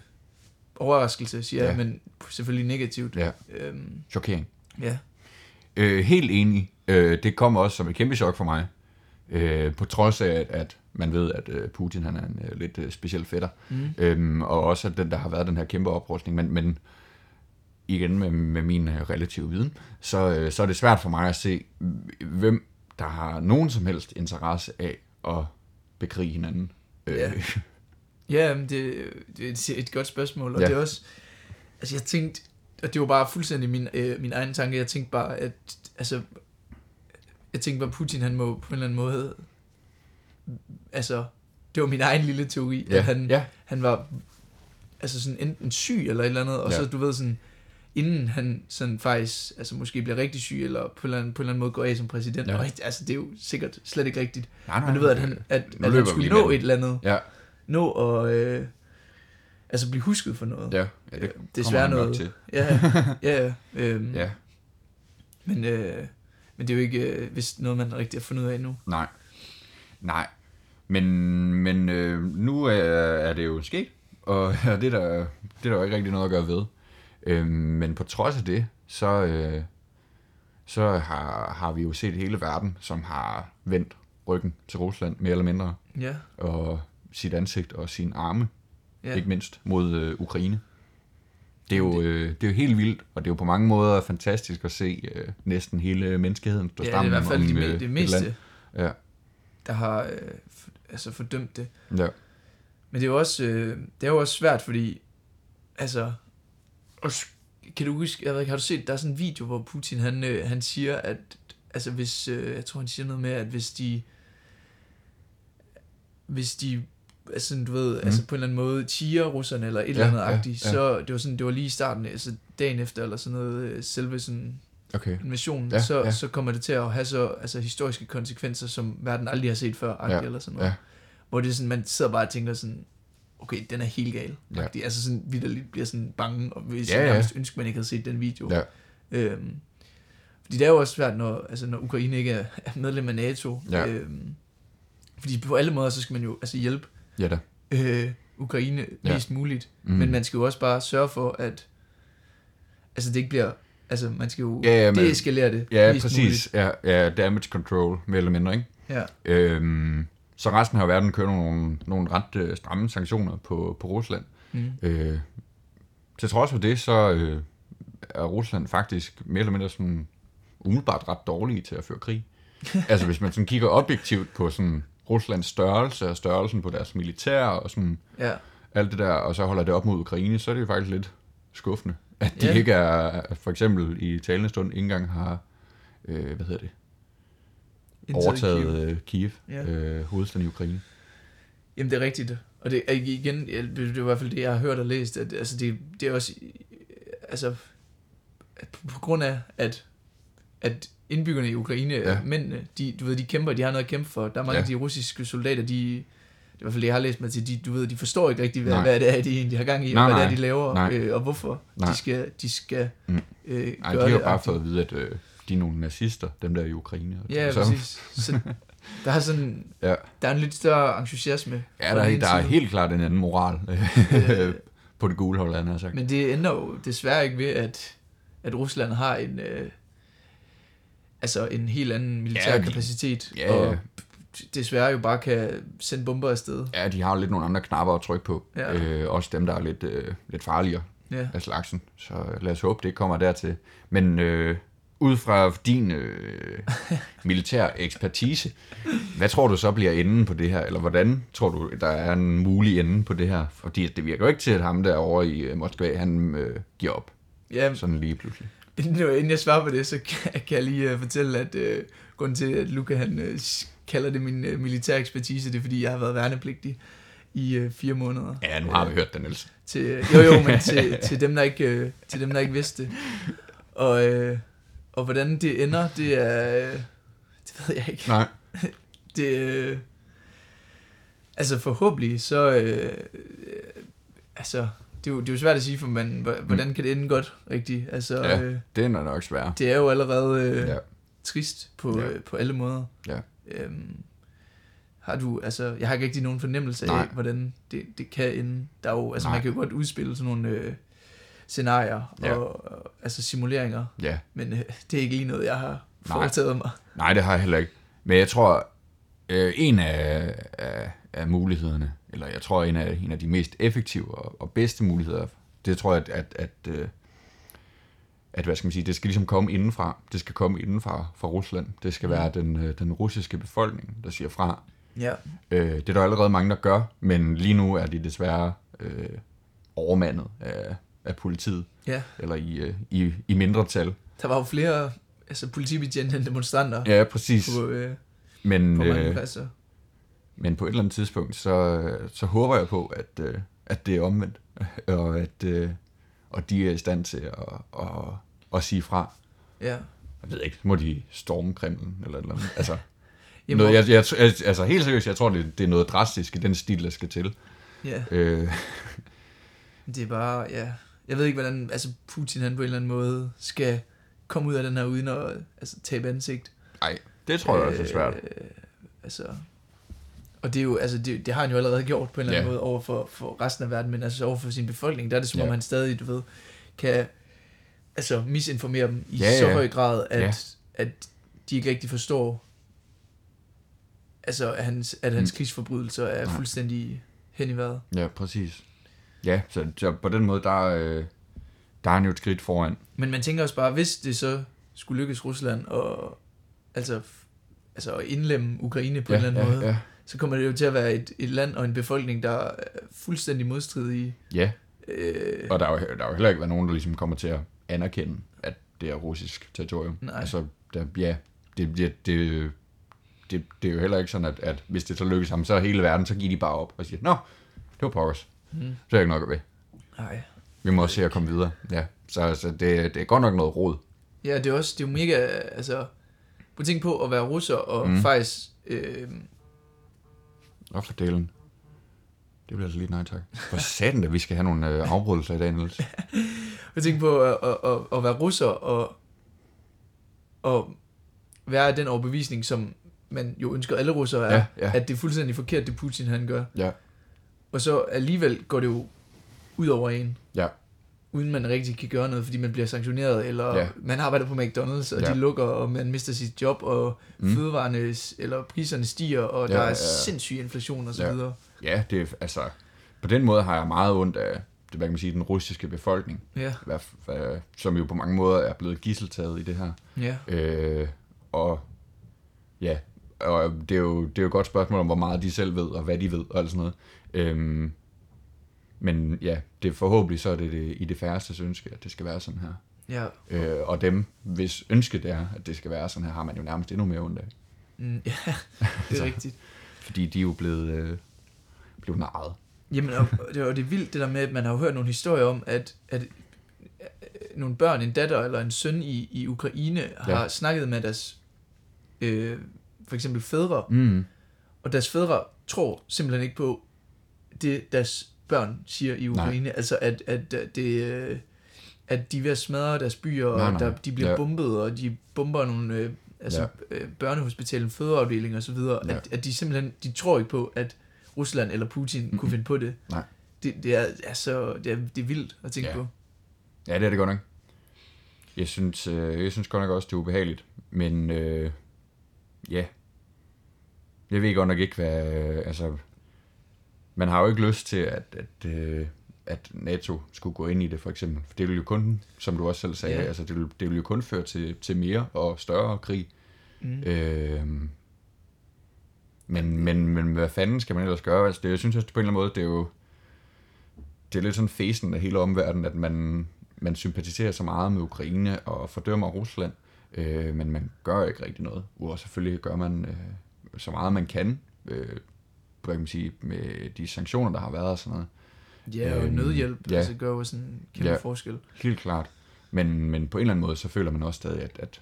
overraskelse, siger Ja. jeg, men selvfølgelig negativt. Ja, Øhm, chokering. ja. Øh, helt enig. Øh, det kom også som et kæmpe chok for mig. Øh, på trods af, at, at man ved, at øh, Putin han er en øh, lidt øh, speciel fætter. Mm. Øhm, og også, at den, der har været den her kæmpe oprustning. Men, men igen med, med min øh, relative viden, så, øh, så er det svært for mig at se, hvem der har nogen som helst interesse af at bekrige hinanden. Ja. Øh, <laughs> Ja, men det, det er et- et godt spørgsmål, og Ja. ja. det er også, altså jeg tænkte, og det var bare fuldstændig min, øh, min egen tanke, jeg tænkte bare, at, altså, jeg tænkte bare, Putin, han må på en eller anden måde, altså, det var min egen lille teori, ja, at han, ja, han var, altså sådan enten syg eller et eller andet, og Ja. så du ved sådan, inden han sådan faktisk, altså måske bliver rigtig syg, eller på en eller anden, på en eller anden måde går af som præsident, Ja. ja. og altså det er jo sikkert slet ikke rigtigt, nej, men du ved, at han, at, at han skulle nå et eller andet, Ja, nå at øh, altså blive husket for noget. ja, ja det Øh, kommer desværre han noget. til. Ja, ja, ja. Øhm, Ja, Men, øh, men det er jo ikke øh, hvis noget, man rigtig har fundet ud af endnu. nej. Nej. Men, men øh, nu er, er det jo sket, og <laughs> det er, der, det er der jo ikke rigtig noget at gøre ved. Øh, men på trods af det, så, øh, så har, har vi jo set hele verden, som har vendt ryggen til Rusland, mere eller mindre, Ja, og sit ansigt og sine arme, ja. ikke mindst, mod øh, Ukraine. Det er, jo, øh, det er jo helt vildt, og det er jo på mange måder fantastisk at se øh, næsten hele menneskeheden stå ja, det er i hvert fald om de, øh, det meste, Ja, der har øh, altså fordømt det. ja. Men det er jo også, øh, det er jo også svært, fordi, altså, og kan du huske, jeg ved ikke, har du set, der er sådan en video, hvor Putin, han, øh, han siger, at, altså hvis, øh, jeg tror, han siger noget med, at hvis de, hvis de, altså du ved, mm. altså på en eller anden måde, tiger russerne, eller et Ja, eller andet ja, agtigt, ja. så det var sådan, det var lige i starten, altså dagen efter, eller sådan noget, øh, selve sådan Okay. invasionen, Ja, ja, så, ja. ja. så kommer det til at have så altså, historiske konsekvenser, som verden aldrig har set før, Ja, eller sådan noget. ja. Hvor det er sådan, man sidder bare og tænker sådan, okay, den er helt gal. Ja. Altså sådan, vidderligt bliver sådan bange, og hvis Ja, ja, ja. ønsker, man ikke havde set den video. Ja. Øhm, fordi det er jo også svært, når, altså, når Ukraine ikke er er medlem af NATO. Ja. Øhm, fordi på alle måder, så skal man jo altså hjælpe Ja da. øh, Ukraine Ja. mest muligt. Mm. Men man skal jo også bare sørge for, at altså, det ikke bliver... Altså, man skal jo Ja, ja, deeskalere det Ja, præcis. Ja, ja, damage control, mere eller mindre, ikke? Muligt. Ja. Øhm, så resten af verden kører nogle, nogle ret øh, stramme sanktioner på, på Rusland. Mm. Øh, til trods for det, så øh, er Rusland faktisk mere eller mindre sådan umiddelbart ret dårlige til at føre krig. <laughs> altså hvis man sådan kigger objektivt på sådan Ruslands størrelse og størrelsen på deres militær og sådan ja. alt det der, og så holder det op mod Ukraine, så er det jo faktisk lidt skuffende, at de Ja. ikke er, for eksempel i talende stund, ikke engang har, øh, hvad hedder det. Overtaget Kiev, Kiev Ja. øh, hovedstaden i Ukraine. Jamen, det er rigtigt. Og det er igen, ja, det er i hvert fald det, jeg har hørt og læst, at altså, det, det er også, øh, altså, at på, grund af, at, at indbyggerne i Ukraine, Ja. mændene, de, du ved, de kæmper, de har noget at kæmpe for. Der er mange Ja. af de russiske soldater, de, det er i hvert fald det, jeg har læst mig til, de, du ved, de forstår ikke rigtig, hvad, Nej. hvad det er, de egentlig har gang i, Nej, og hvad nej. det er, de laver, Nej. øh, og hvorfor Nej. de skal, de skal Mm. øh, Nej, gøre de har det. bare fået at vide, at øh, de er nogle nazister, dem der er i Ukraine. Og Ja, så, præcis. Så, der er sådan, <laughs> Ja. der er en lidt større entusiasme. Ja, der, er, der er helt klart en anden moral <laughs> Øh. på det gule hold, han har sagt. Men det ændrer jo desværre ikke ved, at, at Rusland har en, øh, altså en helt anden militær Ja, kapacitet, ja, og desværre jo bare kan sende bomber afsted. Ja, de har jo lidt nogle andre knapper at trykke på. Ja. Øh, også dem, der er lidt, øh, lidt farligere. Ja. af slagsen. Så lad os håbe, det kommer dertil. Men øh, ud fra din øh, militær ekspertise, hvad tror du så bliver enden på det her? Eller hvordan tror du, der er en mulig ende på det her? Fordi det virker jo ikke til, at ham derovre i øh, Moskva, han øh, giver op. Ja, Sådan lige pludselig. inden, jeg svarer på det, så kan, jeg lige uh, fortælle, at uh, grunden til, at Luca han uh, kalder det min uh, militær ekspertise, det er, fordi jeg har været værnepligtig i uh, fire måneder. Ja, nu har vi hørt det, Niels. Til, jo jo, men til, til, dem, der ikke, øh, til dem, der ikke vidste det. Og, øh, og hvordan det ender, det er... Øh, det ved jeg ikke. Nej. <laughs> Det, øh, altså forhåbentlig, så... Øh, øh, altså, det er, jo, det er jo svært at sige, for man, h- hvordan kan det ende godt, rigtigt? Altså, Ja. øh, Det er nok svært. det er jo allerede øh, Ja. trist på, Ja. øh, på alle måder. Ja. Øhm, har du, altså, jeg har ikke rigtig nogen fornemmelse af, Nej. hvordan det, det kan ende. Der er jo, altså, Nej. man kan jo godt udspille sådan nogle øh, scenarier Ja. og, og altså simuleringer, Ja. men øh, det er ikke lige noget, jeg har foretaget mig. Nej, det har jeg heller ikke. Men jeg tror, øh, en af, af, af mulighederne, eller jeg tror, en af, en af de mest effektive og, og bedste muligheder, det tror jeg, at, at, at, øh, at hvad skal man sige, det skal ligesom komme indenfra. Det skal komme indenfra fra Rusland. Det skal Mm. være den, øh, den russiske befolkning, der siger fra. Ja, Øh, det er der allerede mange, der gør, men lige nu er de desværre øh, overmandet af, af politiet, ja. eller i, øh, i, i mindretal. Der var jo flere altså, politibetjente end demonstranter Ja, præcis. på, øh, Men, på mange øh, pladser. Men på et eller andet tidspunkt, så, så håber jeg på, at, øh, at det er omvendt, <laughs> og at og og de er i stand til at, at, at sige fra. Ja. Jeg ved ikke, må de storme Kremlen eller et eller andet. Altså, <laughs> Jamen, noget, jeg, jeg, jeg, altså helt seriøst, jeg tror, det, det er noget drastisk i den stil, der skal til. ja. Øh, Det er bare, ja. Jeg ved ikke, hvordan altså Putin han på en eller anden måde skal komme ud af den her uden at altså, tabe ansigt. ej, det tror jeg også er svært. Øh, altså, og det er jo, altså, det, det har han jo allerede gjort på en eller anden Ja. måde over for, for resten af verden, men altså over for sin befolkning, der er det som Ja. om han stadig, du ved, kan altså misinformere dem i Ja, så ja. høj grad, at, Ja. at de ikke rigtig forstår, altså at hans, at hans Mm. krigsforbrydelser er Nej. fuldstændig hen i vejret. Ja, præcis. Ja, så, så på den måde, der, øh, der er han jo et skridt foran. Men man tænker også bare, hvis det så skulle lykkes Rusland og altså, altså at indlemme Ukraine på ja, en eller anden ja, måde, Ja, så kommer det jo til at være et, et land og en befolkning, der er fuldstændig modstridige. ja. Øh, Og der er, jo, der er jo heller ikke været nogen, der ligesom kommer til at anerkende, at det er russisk territorium. Nej. Altså, der, ja, det, det, det, det, det er jo heller ikke sådan, at, at hvis det så lykkes ham, så hele verden, så giver de bare op og siger, Nå, det var pokkers. Hmm, Så er jeg ikke nok ved. nej. Vi må også se at komme videre. Ja, så, så det, det er godt nok noget rod. Ja, det er også det er jo mega, altså, at tænke på at være russer og Mm. mm. faktisk, øh, Og for delen. Det bliver altså lige nej tak. For satan, at vi skal have nogle øh, afbrydelser i dag, Niels. <laughs> prøv at tænke på at, at, at, at være russer og, og være den overbevisning, som man jo ønsker alle russere er, Ja, ja. at det er fuldstændig forkert, det Putin han gør. Ja, Og så alligevel går det jo ud over en, ja, uden man rigtig kan gøre noget, fordi man bliver sanktioneret, eller Ja. man arbejder på McDonald's, og Ja. de lukker, og man mister sit job, og Mm. fødevarene, eller priserne stiger, og Ja, der er ja, sindssyg inflation og så Ja. videre. ja, det er, altså, på den måde har jeg meget ondt af, det, hvad kan man sige, den russiske befolkning. Ja, hvad, hvad, som jo på mange måder er blevet gisseltaget i det her. ja, Øh, og ja, og det er, jo, det er jo et godt spørgsmål om, hvor meget de selv ved, og hvad de ved, og alt sådan noget. Øhm, men ja, det forhåbentlig så er det, det i det færreste ønske, at det skal være sådan her. ja. Øh, og dem, hvis ønske det er, at det skal være sådan her, har man jo nærmest endnu mere ondt af. Mm, ja, <laughs> det Altså. er rigtigt. Fordi de er jo blevet, øh, blevet narret. Jamen, og det, og det er vildt det der med, at man har hørt nogle historier om, at, at øh, nogle børn, en datter eller en søn i, i Ukraine, har ja. snakket med deres, øh, for eksempel fædre, Mm. Og deres fædre tror simpelthen ikke på det, deres børn siger i Ukraine. Nej. Altså, at, at, at, det, øh, at de er ved at smadre deres byer, og Nej, nej. Der, de bliver Ja. bombet, og de bomber nogle øh, altså, Ja. ja. børnehospital, fødeafdeling og så videre. Ja. Ja. At, at de simpelthen de tror ikke på, at Rusland eller Putin mm-hmm. kunne finde på det. Nej. Det, det, er, altså, det, er, det er vildt at tænke Ja. på. Ja, det er det godt nok. Jeg synes, øh, jeg synes godt nok også, det er ubehageligt. Men øh, ja, jeg ved godt nok ikke, hvad... Øh, altså, man har jo ikke lyst til, at, at, øh, at NATO skulle gå ind i det, for eksempel. For det ville jo kun, som du også selv sagde, Ja. altså det ville, det ville jo kun føre til, til mere og større krig. Mm. Øh, men, men, men hvad fanden skal man ellers gøre? Altså, det, jeg synes også på en eller anden måde, det er jo det er lidt sådan fesen af hele omverdenen, at man, man sympatiserer så meget med Ukraine og fordømmer Rusland, øh, men man gør ikke rigtig noget. Udover selvfølgelig gør man øh, så meget, man kan, øh, hvad kan man sige, med de sanktioner, der har været og sådan noget. Ja, og Øhm, nødhjælp ja. altså, gør jo sådan en kæmpe Ja. forskel. Helt klart. Men, men på en eller anden måde, så føler man også stadig, at, at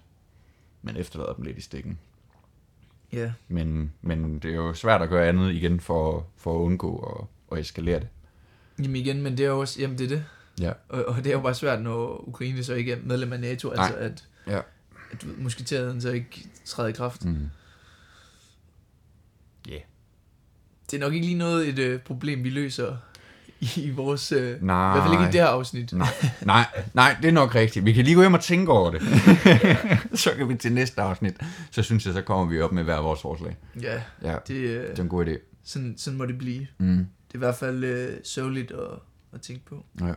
man efterlader dem lidt i stikken. Ja, Men, men det er jo svært at gøre andet igen for, for at undgå at, at eskalere det. jamen igen, men det er jo også, jamen det er det. Ja. Og, og det er jo bare svært, når Ukraine så ikke er medlem af NATO, Nej. altså at, Ja. at musketereden så ikke træder i kraft. Mm. Yeah. Det er nok ikke lige noget et øh, problem, vi løser i, i vores... Øh, I Nej. hvert fald ikke i det her afsnit. Nej, nej, nej, det er nok rigtigt. Vi kan lige gå hjem og tænke over det. <laughs> så kan vi til næste afsnit. Så synes jeg, så kommer vi op med hver vores forslag. Ja, Ja, det, øh, det er en god idé. sådan, sådan må det blive. Mm. Det er i hvert fald øh, sørgeligt at, at tænke på. Ja.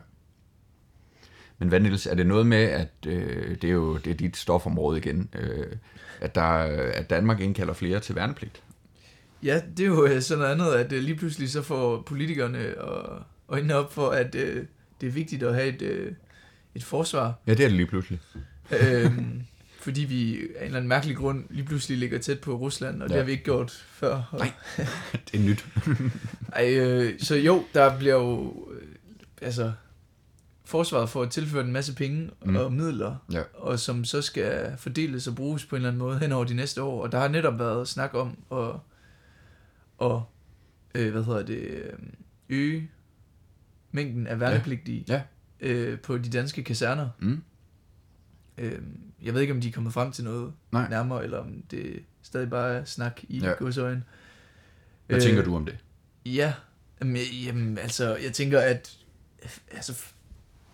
Men hvad, Niels, er det noget med, at øh, det er jo det er dit stofområde igen, øh, at, der, at Danmark indkalder flere til værnepligt? Ja, det er jo øh, sådan noget andet, at øh, lige pludselig så får politikerne og øjnene op for, at øh, det er vigtigt at have et, øh, et forsvar. Ja, det er det lige pludselig. øhm, fordi vi af en eller anden mærkelig grund lige pludselig ligger tæt på Rusland, og ja. det har vi ikke gjort før. Og, Nej. <laughs> Det er nyt. <laughs> Ej, øh, så jo, der bliver jo... Øh, altså, forsvaret får tilført en masse penge. Mm. og midler, Ja. og som så skal fordeles og bruges på en eller anden måde hen over de næste år. Og der har netop været snak om at, at øh, hvad hedder det, øh, øge mængden af værnepligtige Ja. øh, på de danske kaserner. Mm. Øh, jeg ved ikke, om de er kommet frem til noget Nej. nærmere, eller om det stadig bare er snak i ja. Ja. godsøjne. Hvad øh, tænker du om det? Ja, jamen, jamen altså, jeg tænker, at altså,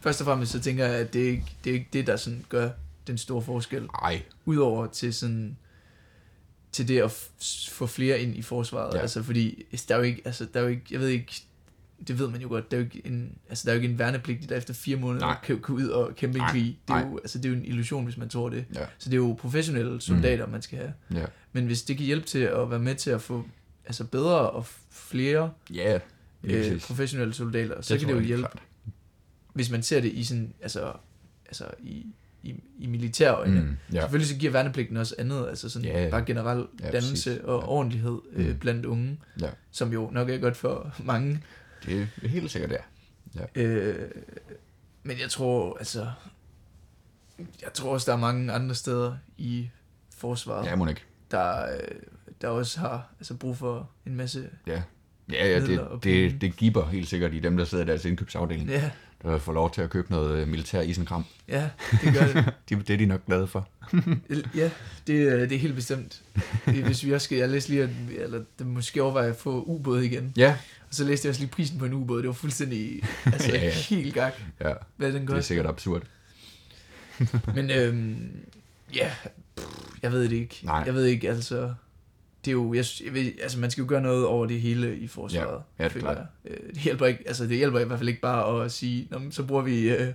først og fremmest så tænker jeg, at det er ikke det, er ikke det der sådan gør den store forskel, Ej, udover til sådan til det at f- få flere ind i forsvaret, ja. Altså fordi der er jo ikke, altså der er jo ikke, jeg ved ikke, det ved man jo godt, der er jo ikke en, altså der er jo ikke en værnepligtig, der efter fire måneder Nej. kan, kan ud og kæmpe en krig. Det er, jo, altså, det er jo en illusion, hvis man tror det. Ja. Så det er jo professionelle soldater, mm. man skal have. ja. Men hvis det kan hjælpe til at være med til at få altså bedre og flere Ja, øh, professionelle soldater, så det kan det jo hjælpe, klart. hvis man ser det i sådan, altså, altså i, i, i militærøjne. Mm. Ja. ja. Selvfølgelig så giver værnepligten også andet, altså sådan Ja, ja. bare generel Ja, dannelse præcis. og Ja. ordentlighed øh, Mm. blandt unge, Ja. som jo nok er godt for mange. Det er helt sikkert der. Øh, men jeg tror, altså, jeg tror også, der er mange andre steder i forsvaret, Ja, ikke. der, øh, der også har altså brug for en masse... Ja, ja, ja det, det, det giver helt sikkert i dem, der sidder i deres indkøbsafdeling, Ja, der får lov til at købe noget øh, militær isenkram. ja, det gør det. <laughs> De, det er de nok glade for. Ja, det, er- det er helt bestemt. Det- Hvis vi også skal, jeg læste lige, at eller det måske overveje at få ubåd igen. Ja, Og så læste jeg også lige prisen på en ubåd. Det var fuldstændig, <laughs> altså Ja, ja. helt gak, ja hvad den det er sikkert absurd. Men øhm, ja, pff, jeg ved det ikke. Nej. Jeg ved ikke, altså... Det er jo, jeg, jeg ved, altså man skal jo gøre noget over det hele i forsvaret. Ja, ja, det er klart. Øh, Det hjælper ikke, altså det hjælper i hvert fald ikke bare at sige, Nå, men så bruger vi, øh,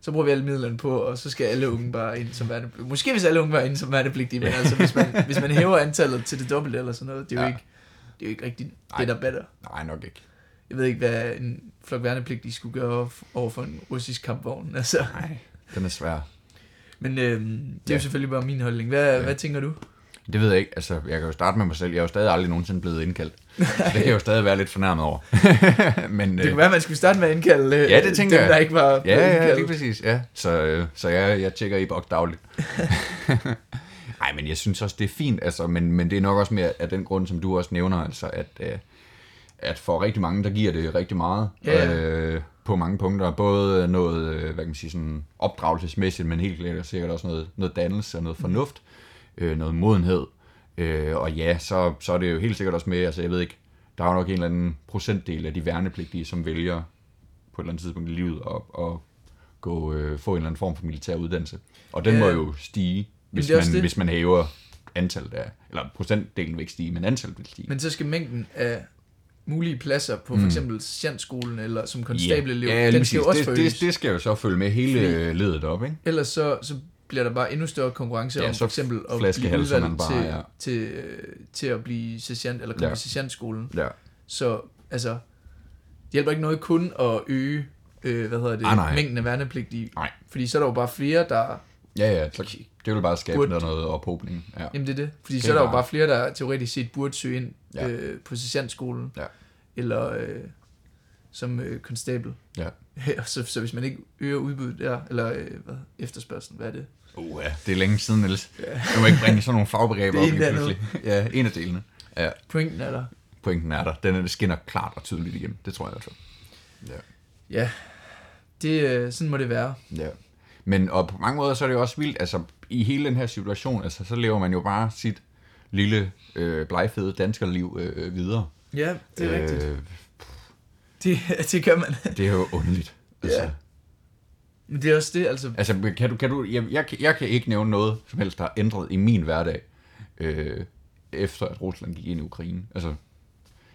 så bruger vi alle midlerne på, og så skal alle unge bare ind som værnepligtige. Måske hvis alle unge var ind som værnepligtige, men altså hvis man, hvis man hæver <laughs> antallet til det dobbelte eller sådan noget, det er jo Ja. ikke, det er jo ikke rigtigt Nej. det, der batter. Nej, nok ikke. Jeg ved ikke, hvad en flok værnepligtige skulle gøre over for en russisk kampvogn. Altså. Nej, den er svær. Men øhm, det er ja. Jo selvfølgelig bare min holdning. Hvad. Ja. hvad tænker du? Det ved jeg ikke. Altså, jeg kan jo starte med mig selv. Jeg er jo stadig aldrig nogensinde blevet indkaldt. Så det kan jeg jo stadig være lidt fornærmet over. <laughs> Men, Det øh, kunne være, at man skulle starte med at indkalde øh, Ja, det tænker dem, jeg. der ikke var Ja, ja, indkaldt. lige præcis. Ja. Så, øh, så jeg, jeg tjekker i boks dagligt. <laughs> Nej, men jeg synes også, det er fint, altså, men, men det er nok også mere af den grund, som du også nævner, altså, at, øh, at for rigtig mange, der giver det rigtig meget Ja, ja. øh, på mange punkter. Både noget, øh, hvad kan man sige, sådan opdragelsesmæssigt, men helt klart sikkert også noget, noget dannelse og noget fornuft, øh, noget modenhed. Øh, og ja, så, så er det jo helt sikkert også med, altså jeg ved ikke, der er jo nok en eller anden procentdel af de værnepligtige, som vælger på et eller andet tidspunkt i livet at, at gå, øh, få en eller anden form for militær uddannelse. Og den Ja. må jo stige, hvis man, det. hvis man hæver antallet af, eller procentdelen vil ikke stige, men antallet vil stige. Men så skal mængden af mulige pladser på for eksempel sergeantskolen eller som konstabelelev, ja, den skal jo også det, forøges. det, det skal jo så følge med hele Fordi- ledet op, ikke? Ellers så, så bliver der bare endnu større konkurrence Ja, om for eksempel at blive udvalgt bare, til, ja. til, øh, til at blive sergeant eller komme Ja. i sergeantskolen. Ja. Så altså, det hjælper ikke noget kun at øge øh, hvad hedder det, Ah, nej. mængden af værnepligtige. Nej. Fordi så er der jo bare flere, der... Ja, ja, så det vil bare skabe Burde- noget, noget ophobning. Ja. Jamen det er det. Fordi Skal så er der jo bare- flere, der teoretisk set burde søge ind ja. øh, på sergeantskolen. Ja. Eller øh, som øh, konstabel. Ja. <laughs> så, så hvis man ikke øger udbuddet der, eller øh, hvad, efterspørgselen, hvad er det? Uh, ja, det er længe siden, Niels. Du må ikke bringe sådan nogle fagbegreber er op en lige pludselig. Ja, en af delene. Ja, Pointen er der. pointen er der. Den er, det skinner klart og tydeligt igennem. Det tror jeg i hvert fald. Ja. Ja, det, øh, sådan må det være. Ja. Men og på mange måder, så er det jo også vildt, altså i hele den her situation, altså så lever man jo bare sit lille øh, blegfede danskerliv øh, videre. Ja, det er øh, rigtigt. Øh, Det, <laughs> det gør man. det er jo underligt. Altså, Ja. Men det er også det, altså... altså kan du, kan du, jeg, jeg, kan- jeg kan ikke nævne noget som helst, der har ændret i min hverdag, øh, efter at Rusland gik ind i Ukraine. Altså,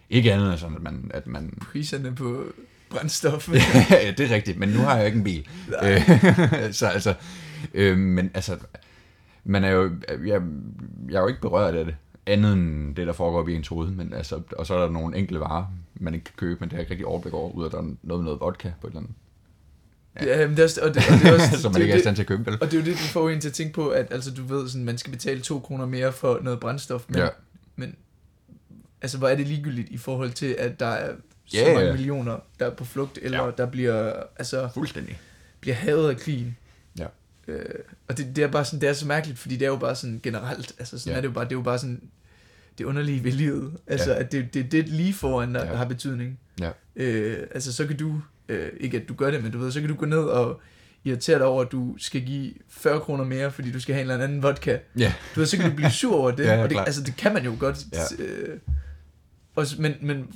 ikke andet end sådan, at man, at man <laughs> Priserne på brændstof. <laughs> ja, det er rigtigt, men nu har jeg ikke en bil. Øh, <laughs> så altså, øh, men altså, man er jo, jeg, jeg er jo ikke berørt af det, andet end det, der foregår op i ens hoved, men altså, og så er der nogle enkelte varer, man ikke kan købe, men det har jeg ikke rigtig overblik over, ud af der er noget med noget vodka på et eller andet, ja, men det er også, og det, og det er også, <laughs> som man ikke er i stand til at købe, vel? Og det er jo det, du får en til at tænke på, at altså, du ved, sådan, man skal betale to kroner mere for noget brændstof, men, Ja. men altså, hvor er det ligegyldigt i forhold til, at der er så Ja, ja. mange millioner, der er på flugt, eller Ja. ja. der bliver, altså, Fuldstændig. bliver havet af krigen. Ja. Øh, og det, det, er bare sådan, det er så mærkeligt, fordi det er jo bare sådan generelt, altså sådan Ja. ja. er det jo bare, det er jo bare sådan, det underlige ved livet, altså Ja. at det, det, det er lige foran, der, Ja. ja. har betydning. Ja. Øh, altså så kan du, øh, ikke at du gør det, men du ved, så kan du gå ned og irritere dig over, at du skal give 40 kroner mere, fordi du skal have en eller anden vodka. Ja, Du ved, så kan du blive sur over <laughs> det, Ja, ja, og det, altså det kan man jo godt. Ja. Øh, også, men, men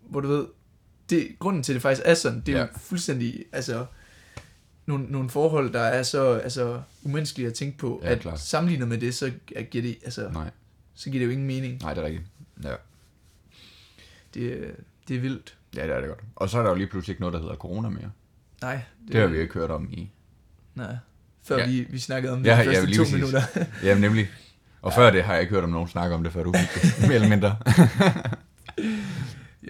hvor du ved, det, grunden til, at det faktisk er sådan, det er Ja. jo fuldstændig, altså, nogle, nogle forhold, der er så altså, umenneskelige at tænke på, Ja, at klart. sammenlignet med det, så giver det, altså, nej, så giver det jo ingen mening. nej, det er rigtigt. Ja. Det, det er vildt. Ja, det er det godt. Og så er der jo lige pludselig ikke noget, der hedder corona mere. Nej, Det har vi ikke hørt om i Nej. Før Ja. ja. vi, vi snakkede om det Ja, de ja, første lige to præcis. minutter. <laughs> Jamen nemlig. Og før det har jeg ikke hørt om nogen snakke om det, før du fik det, mere eller mindre. <laughs>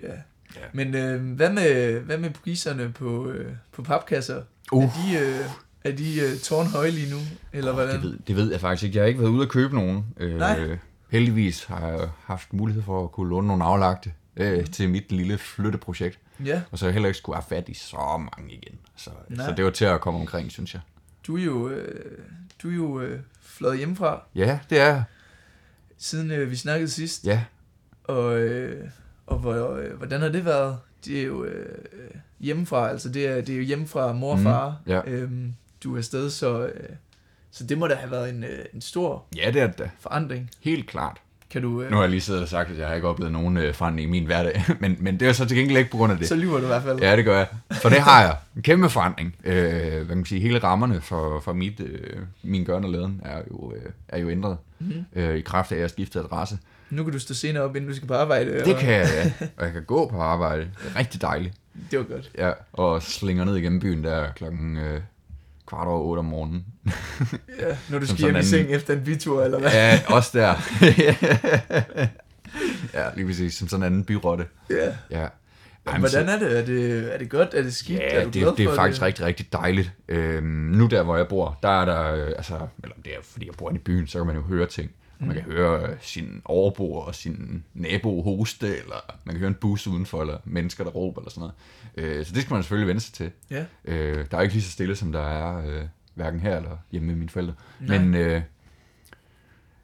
ja. Ja. Men øh, hvad, med, hvad med priserne på, øh, på papkasser? Uh. Er de, øh, er de øh, tårnhøje lige nu? Eller hvordan? Det ved, det ved jeg faktisk ikke. Jeg har ikke været ude at købe nogen. Øh, Nej. Heldigvis har jeg haft mulighed for at kunne låne nogle aflagte øh, til mit lille flytteprojekt. Ja, Og så jeg heller ikke skulle have fat i så mange igen. Så, Nej. så det var til at komme omkring, synes jeg. du er jo, øh, du er jo øh, fløjet hjemmefra, Ja, det er siden øh, vi snakkede sidst. Ja. Og, øh, og hvor, øh, hvordan har det været? Det er jo øh, hjemmefra, altså det er, det er jo hjemmefra mor og Mhm, far. ja. Øhm, du er afsted, så, øh, så det må da have været en, øh, en stor Ja, det er det forandring. Helt klart. Kan du, øh, Nu har jeg lige siddet og sagt, at jeg har ikke oplevet nogen øh, forandring i min hverdag. <laughs> Men, men det er så til gengæld ikke på grund af det. så lyver du i hvert fald. Ja, det gør jeg. For det har jeg. En kæmpe forandring. Øh, hvad kan man sige, hele rammerne for, for mit, øh, min gørn og laden er jo, øh, er jo ændret. Mhm. Øh, I kraft af, at jeg har skiftet adresse. Nu kan du stå senere op, inden du skal på arbejde. Det og, kan jeg, ja. <laughs> Og jeg kan gå på arbejde. Det er rigtig dejligt. Det var godt. Ja, og slinger ned igennem byen der klokken øh, kvart over otte om morgenen. Ja, når du skal hjem i seng efter en bytur, eller hvad? Ja, også der. <laughs> ja, lige præcis. Som sådan en anden byrotte. Ja. Ja. Men Hvordan er det? Er det, er det godt? Er det skidt? Ja, er du det, glad det er for faktisk rigtig, rigtig dejligt. Øhm, nu der, hvor jeg bor, der er der, øh, altså, eller det er fordi jeg bor inde i byen, så kan man jo høre ting. Mm. Man kan høre øh, sin overbo og sin nabo hoste, eller man kan høre en bus udenfor, eller mennesker, der råber, eller sådan noget. Øh, så det skal man selvfølgelig vende sig til. Ja. Øh, der er ikke lige så stille, som der er øh, hverken her eller hjemme med mine forældre. Nej. Men, øh,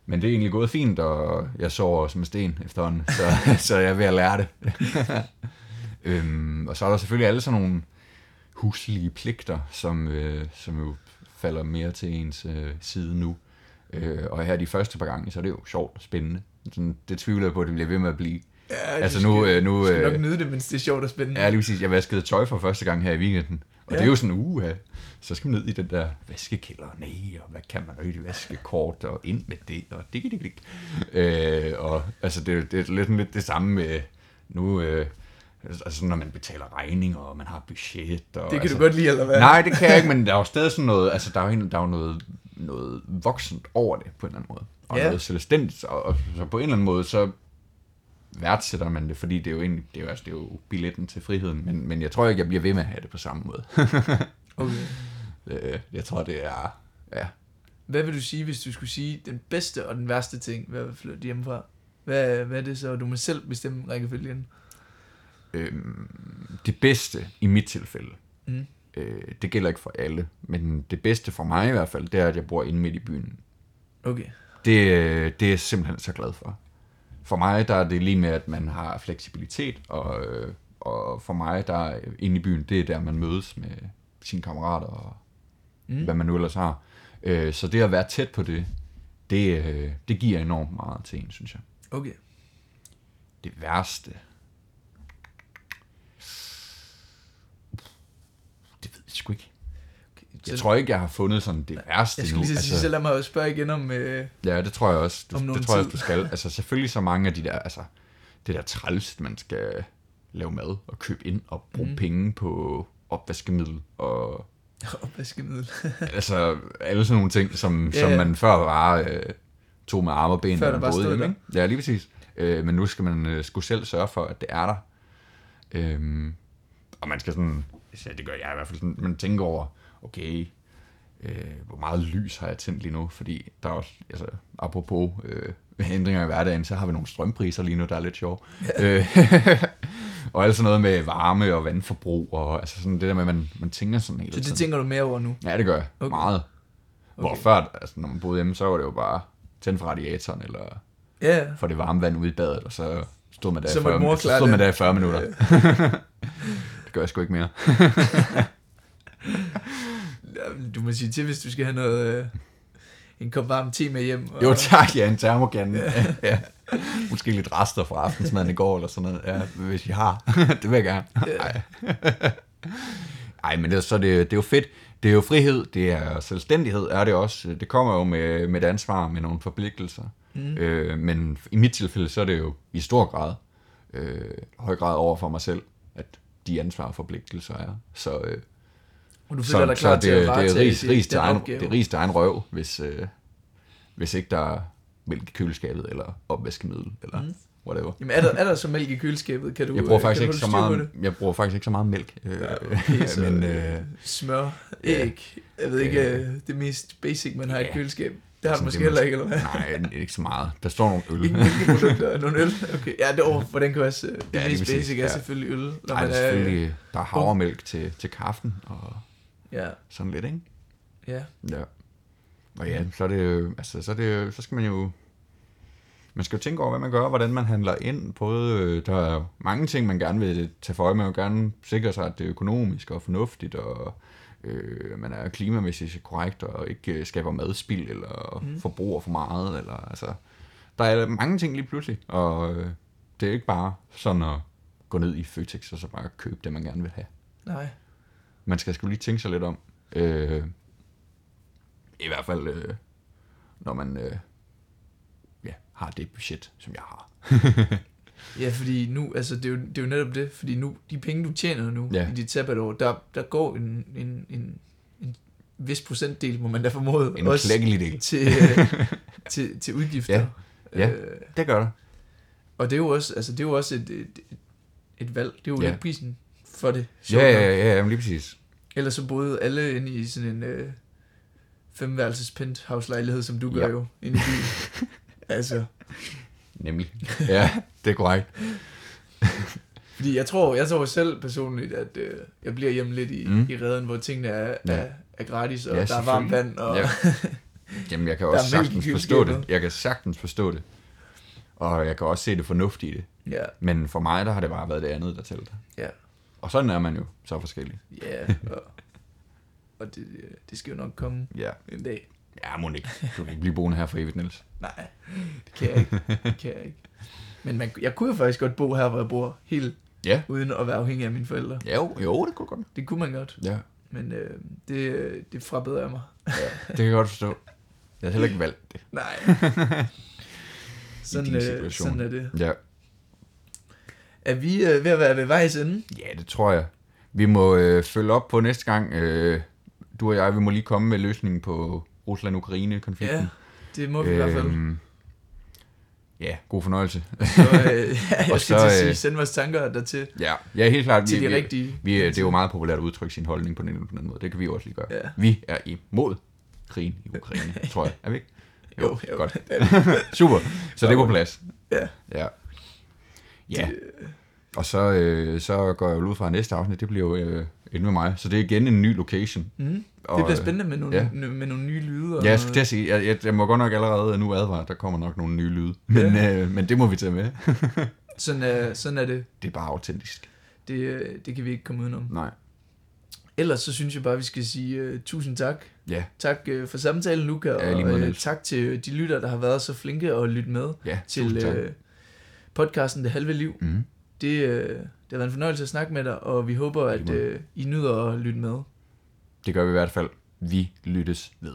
men det er egentlig gået fint, og jeg sover som en sten efterhånden, så, <laughs> så jeg er ved at lære det. <laughs> øhm, og så er der selvfølgelig alle sådan nogle huslige pligter, som, øh, som jo falder mere til ens øh, side nu. Øh, og her de første par gange, så er det jo sjovt og spændende. Sådan, det tvivler jeg på, at det bliver ved med at blive. Ja, Altså du nu, skal, øh, nu, skal øh, nok nyde det, mens det er sjovt og spændende. Ja, lige præcis. Jeg vaskede tøj for første gang her i weekenden. Og ja. Det er jo sådan, uha, så skal man ned i den der vaskekælder. Nej, og hvad kan man og i det vaskekort, og ind med det, og dik, dik, dik. Øh, og altså, det, det er lidt, lidt det samme med, nu, øh, altså når man betaler regninger, og man har budget. Og, Det kan altså, du godt lide, eller hvad? Nej, det kan jeg ikke, men der er jo stadig sådan noget, altså der er jo, der er jo noget, noget voksent over det, på en eller anden måde. Og Ja. noget selvstændigt, og, og, så på en eller anden måde, så værdsætter man det, fordi det er jo egentlig, det er jo, altså, det er jo billetten til friheden, men, men jeg tror ikke, jeg bliver ved med at have det på samme måde. <laughs> Okay. <laughs> Øh, jeg tror, det er, ja, Hvad vil du sige, hvis du skulle sige den bedste og den værste ting ved at flytte hjemmefra? Hvad, hvad er det så? Du må selv bestemme rækkefølgen. Øhm, det bedste i mit tilfælde, Mm. øh, det gælder ikke for alle, men det bedste for mig i hvert fald, det er, at jeg bor inde midt i byen. Okay. Det, øh, det er jeg simpelthen så glad for. For mig der er det lige med, at man har fleksibilitet, og, øh, og for mig der er inde i byen, det er der, man mødes med sine kammerater, og mm. hvad man nu ellers har. Øh, så det at være tæt på det, det, øh, det giver enormt meget til en, synes jeg. Okay. Det værste. Det ved jeg sgu ikke. Jeg tror ikke, jeg har fundet sådan det værste jeg skulle lige sige, så lad mig også spørge igen om... Øh, Ja, det tror jeg også. Du, det tror jeg også, du skal. <laughs> Altså selvfølgelig så mange af de der, altså det der træls, man skal lave mad og købe ind og bruge mm. penge på opvaskemiddel og <laughs> opvaskemiddel. <laughs> altså alle sådan nogle ting, som, Ja, yeah. som man før bare øh, tog med arme og ben, Før der bare stod. Ikke? Ja, lige præcis. Øh, men nu skal man øh, skulle selv sørge for, at det er der. Øhm, og man skal sådan, ja, det gør jeg i hvert fald, man tænker over, okay, øh, hvor meget lys har jeg tændt lige nu? Fordi der er også, altså, apropos øh, ændringer i hverdagen, så har vi nogle strømpriser lige nu, der er lidt sjov. Øh, <laughs> og alt sådan noget med varme og vandforbrug, og altså sådan det der med, at man, man tænker sådan hele så det tiden. tænker du mere over nu? Ja, det gør jeg. Okay. Meget. Hvor Okay. før, altså, når man boede hjemme, så var det jo bare tænde for radiatoren, eller Ja, få det varme vand ud i badet, og så stod man der, Så i måtte 40, mor så stod man der i 40 minutter. <laughs> det gør jeg sgu ikke mere. <laughs> du må sige til, hvis du skal have noget... Øh, en kop varm te med hjem. Og, Jo tak, ja, en termokan. <laughs> Ja. ja. Måske lidt rester fra aftensmaden i går, eller sådan noget. Ja, hvis I har. <laughs> det vil jeg gerne. Ej. Ej, men det, så det, det er jo fedt. Det er jo frihed, det er selvstændighed, er det også. Det kommer jo med, med et ansvar, med nogle forpligtelser. Mm. Øh, men i mit tilfælde, så er det jo i stor grad, øh, høj grad over for mig selv, at de ansvar og forpligtelser er. Så, øh, Og du føler dig så, klar så til det, at det, er varetage ris, det- ris til egen, det er ris til egen røv, hvis, øh, hvis ikke der er mælk i køleskabet, eller opvaskemiddel, eller Mm. whatever. Jamen, er der, er der så mælk i køleskabet? Kan du, Jeg bruger øh, faktisk ikke så meget, jeg bruger faktisk ikke så meget mælk. Øh, Ja, <laughs> okay, så, men øh, øh, smør, ja. æg. Jeg ved ikke, Øh, øh, det mest basic, man har i et ja. køleskab. Det har du sådan måske heller ikke, eller hvad? nej, ikke så meget. Der står nogle øl. Ikke mælkeprodukter og nogle øl. Okay, ja, det over, hvordan kan også, det Ja, mest basic er ja. selvfølgelig øl. Når Nej, man det er selvfølgelig, der er havremælk til, til kaffen, og Ja, sådan lidt, ikke? ja. Ja. Og ja, så er det jo, altså, så er det jo, så skal man jo, man skal jo tænke over, hvad man gør, hvordan man handler ind. Både, øh, der er mange ting, man gerne vil tage for øje. Man vil gerne sikre sig, at det er økonomisk og fornuftigt, og øh, man er klimamæssigt korrekt, og ikke øh, skaber madspild, eller Mm. mm. forbruger for meget. Eller, altså, der er mange ting lige pludselig, og øh, det er ikke bare sådan at gå ned i Føtex, og så bare købe det, man gerne vil have Nej. man skal sgu lige tænke sig lidt om. Øh, I hvert fald, øh, når man øh, ja, har det budget, som jeg har. <laughs> Ja, fordi nu, altså det er, jo, det er jo netop det, fordi nu, de penge, du tjener nu Ja. i dit sabbatår, der, der går en, en, en, en vis procentdel, må man da formode, En klækkelig del. til, øh, <laughs> til, til udgifter. Ja. Ja. Øh, Det gør det. og det er jo også, altså det er jo også et, et, et valg. Det er jo Ja. lidt prisen for det. Ja, ja, ja, ja, jamen lige præcis. Ellers så boede alle inde i sådan en øh, femværelses penthouse lejlighed, som du gør Ja. jo, inde i byen. <laughs> altså, Nemlig. Ja, det er korrekt. <laughs> fordi jeg tror, jeg tror selv personligt, at øh, jeg bliver hjemme lidt i, mm. I redden, hvor tingene er, Ja. er, er gratis, og Ja, der er varmt vand, og Ja. <laughs> Jamen, jeg kan også sagtens forstå det. Jeg kan sagtens forstå det. Og jeg kan også se det fornuftige i det. ja, Men for mig, der har det bare været det andet, der tæller. ja, Og sådan er man jo så forskellig. ja, og, og det, det skal jo nok komme Ja. en dag. Ja, må ikke. <laughs> Du kan ikke blive boende her for evigt, Niels. Nej, det kan jeg ikke. Det kan jeg ikke. Men man, jeg kunne jo faktisk godt bo her, hvor jeg bor, helt Ja. uden at være afhængig af mine forældre. Jo, jo, det kunne godt. Det kunne man godt, Ja. men øh, det, det frabeder jeg mig. Det kan jeg godt forstå. Jeg har heller ikke valgt det. Nej. <laughs> din sådan, øh, situation. sådan er det. Ja. Er vi øh, ved at være ved vejs ende? Ja, det tror jeg. Vi må øh, følge op på næste gang. Øh, du og jeg, vi må lige komme med løsningen på Rusland-Ukraine-konflikten. Ja, det må vi i hvert fald. Øhm, Ja, god fornøjelse. Så, øh, <laughs> ja, <laughs> jeg og skal så, til at sige, øh, send vores tanker dertil. Ja, ja helt klart. Til vi, de vi, rigtige. Vi, det er jo meget populært at udtrykke sin holdning på den på den anden måde. Det kan vi jo også lige gøre. Ja. Vi er imod krigen i Ukraine, <laughs> tror jeg. Er vi ikke? Jo, jo. Godt. Super. Så det er på plads. Ja. Ja. Ja. Og så, øh, så går jeg jo ud fra at næste afsnit, det bliver jo øh, inde med mig. Så det er igen en ny location. Mm. Og, Det bliver spændende med nogle, ja. ja. med nogle nye lyde. Og Ja, jeg skulle til at sige, jeg, jeg, jeg må godt nok allerede nu advare, der kommer nok nogle nye lyde. Men, øh, men det må vi tage med. <laughs> sådan, er, sådan er det. det er bare autentisk. det. øh, Det kan vi ikke komme udenom. Nej. Ellers så synes jeg bare, vi skal sige uh, tusind tak. Ja, Tak uh, for samtalen, Luca, Ja, lige og uh, tak til de lytter, der har været så flinke at lytte med ja. til uh, podcasten Det Halve Liv. Mm. Det, uh, det har været en fornøjelse at snakke med dig, og vi håber, at uh, I nyder at lytte med. Det gør vi i hvert fald. Vi lyttes ved.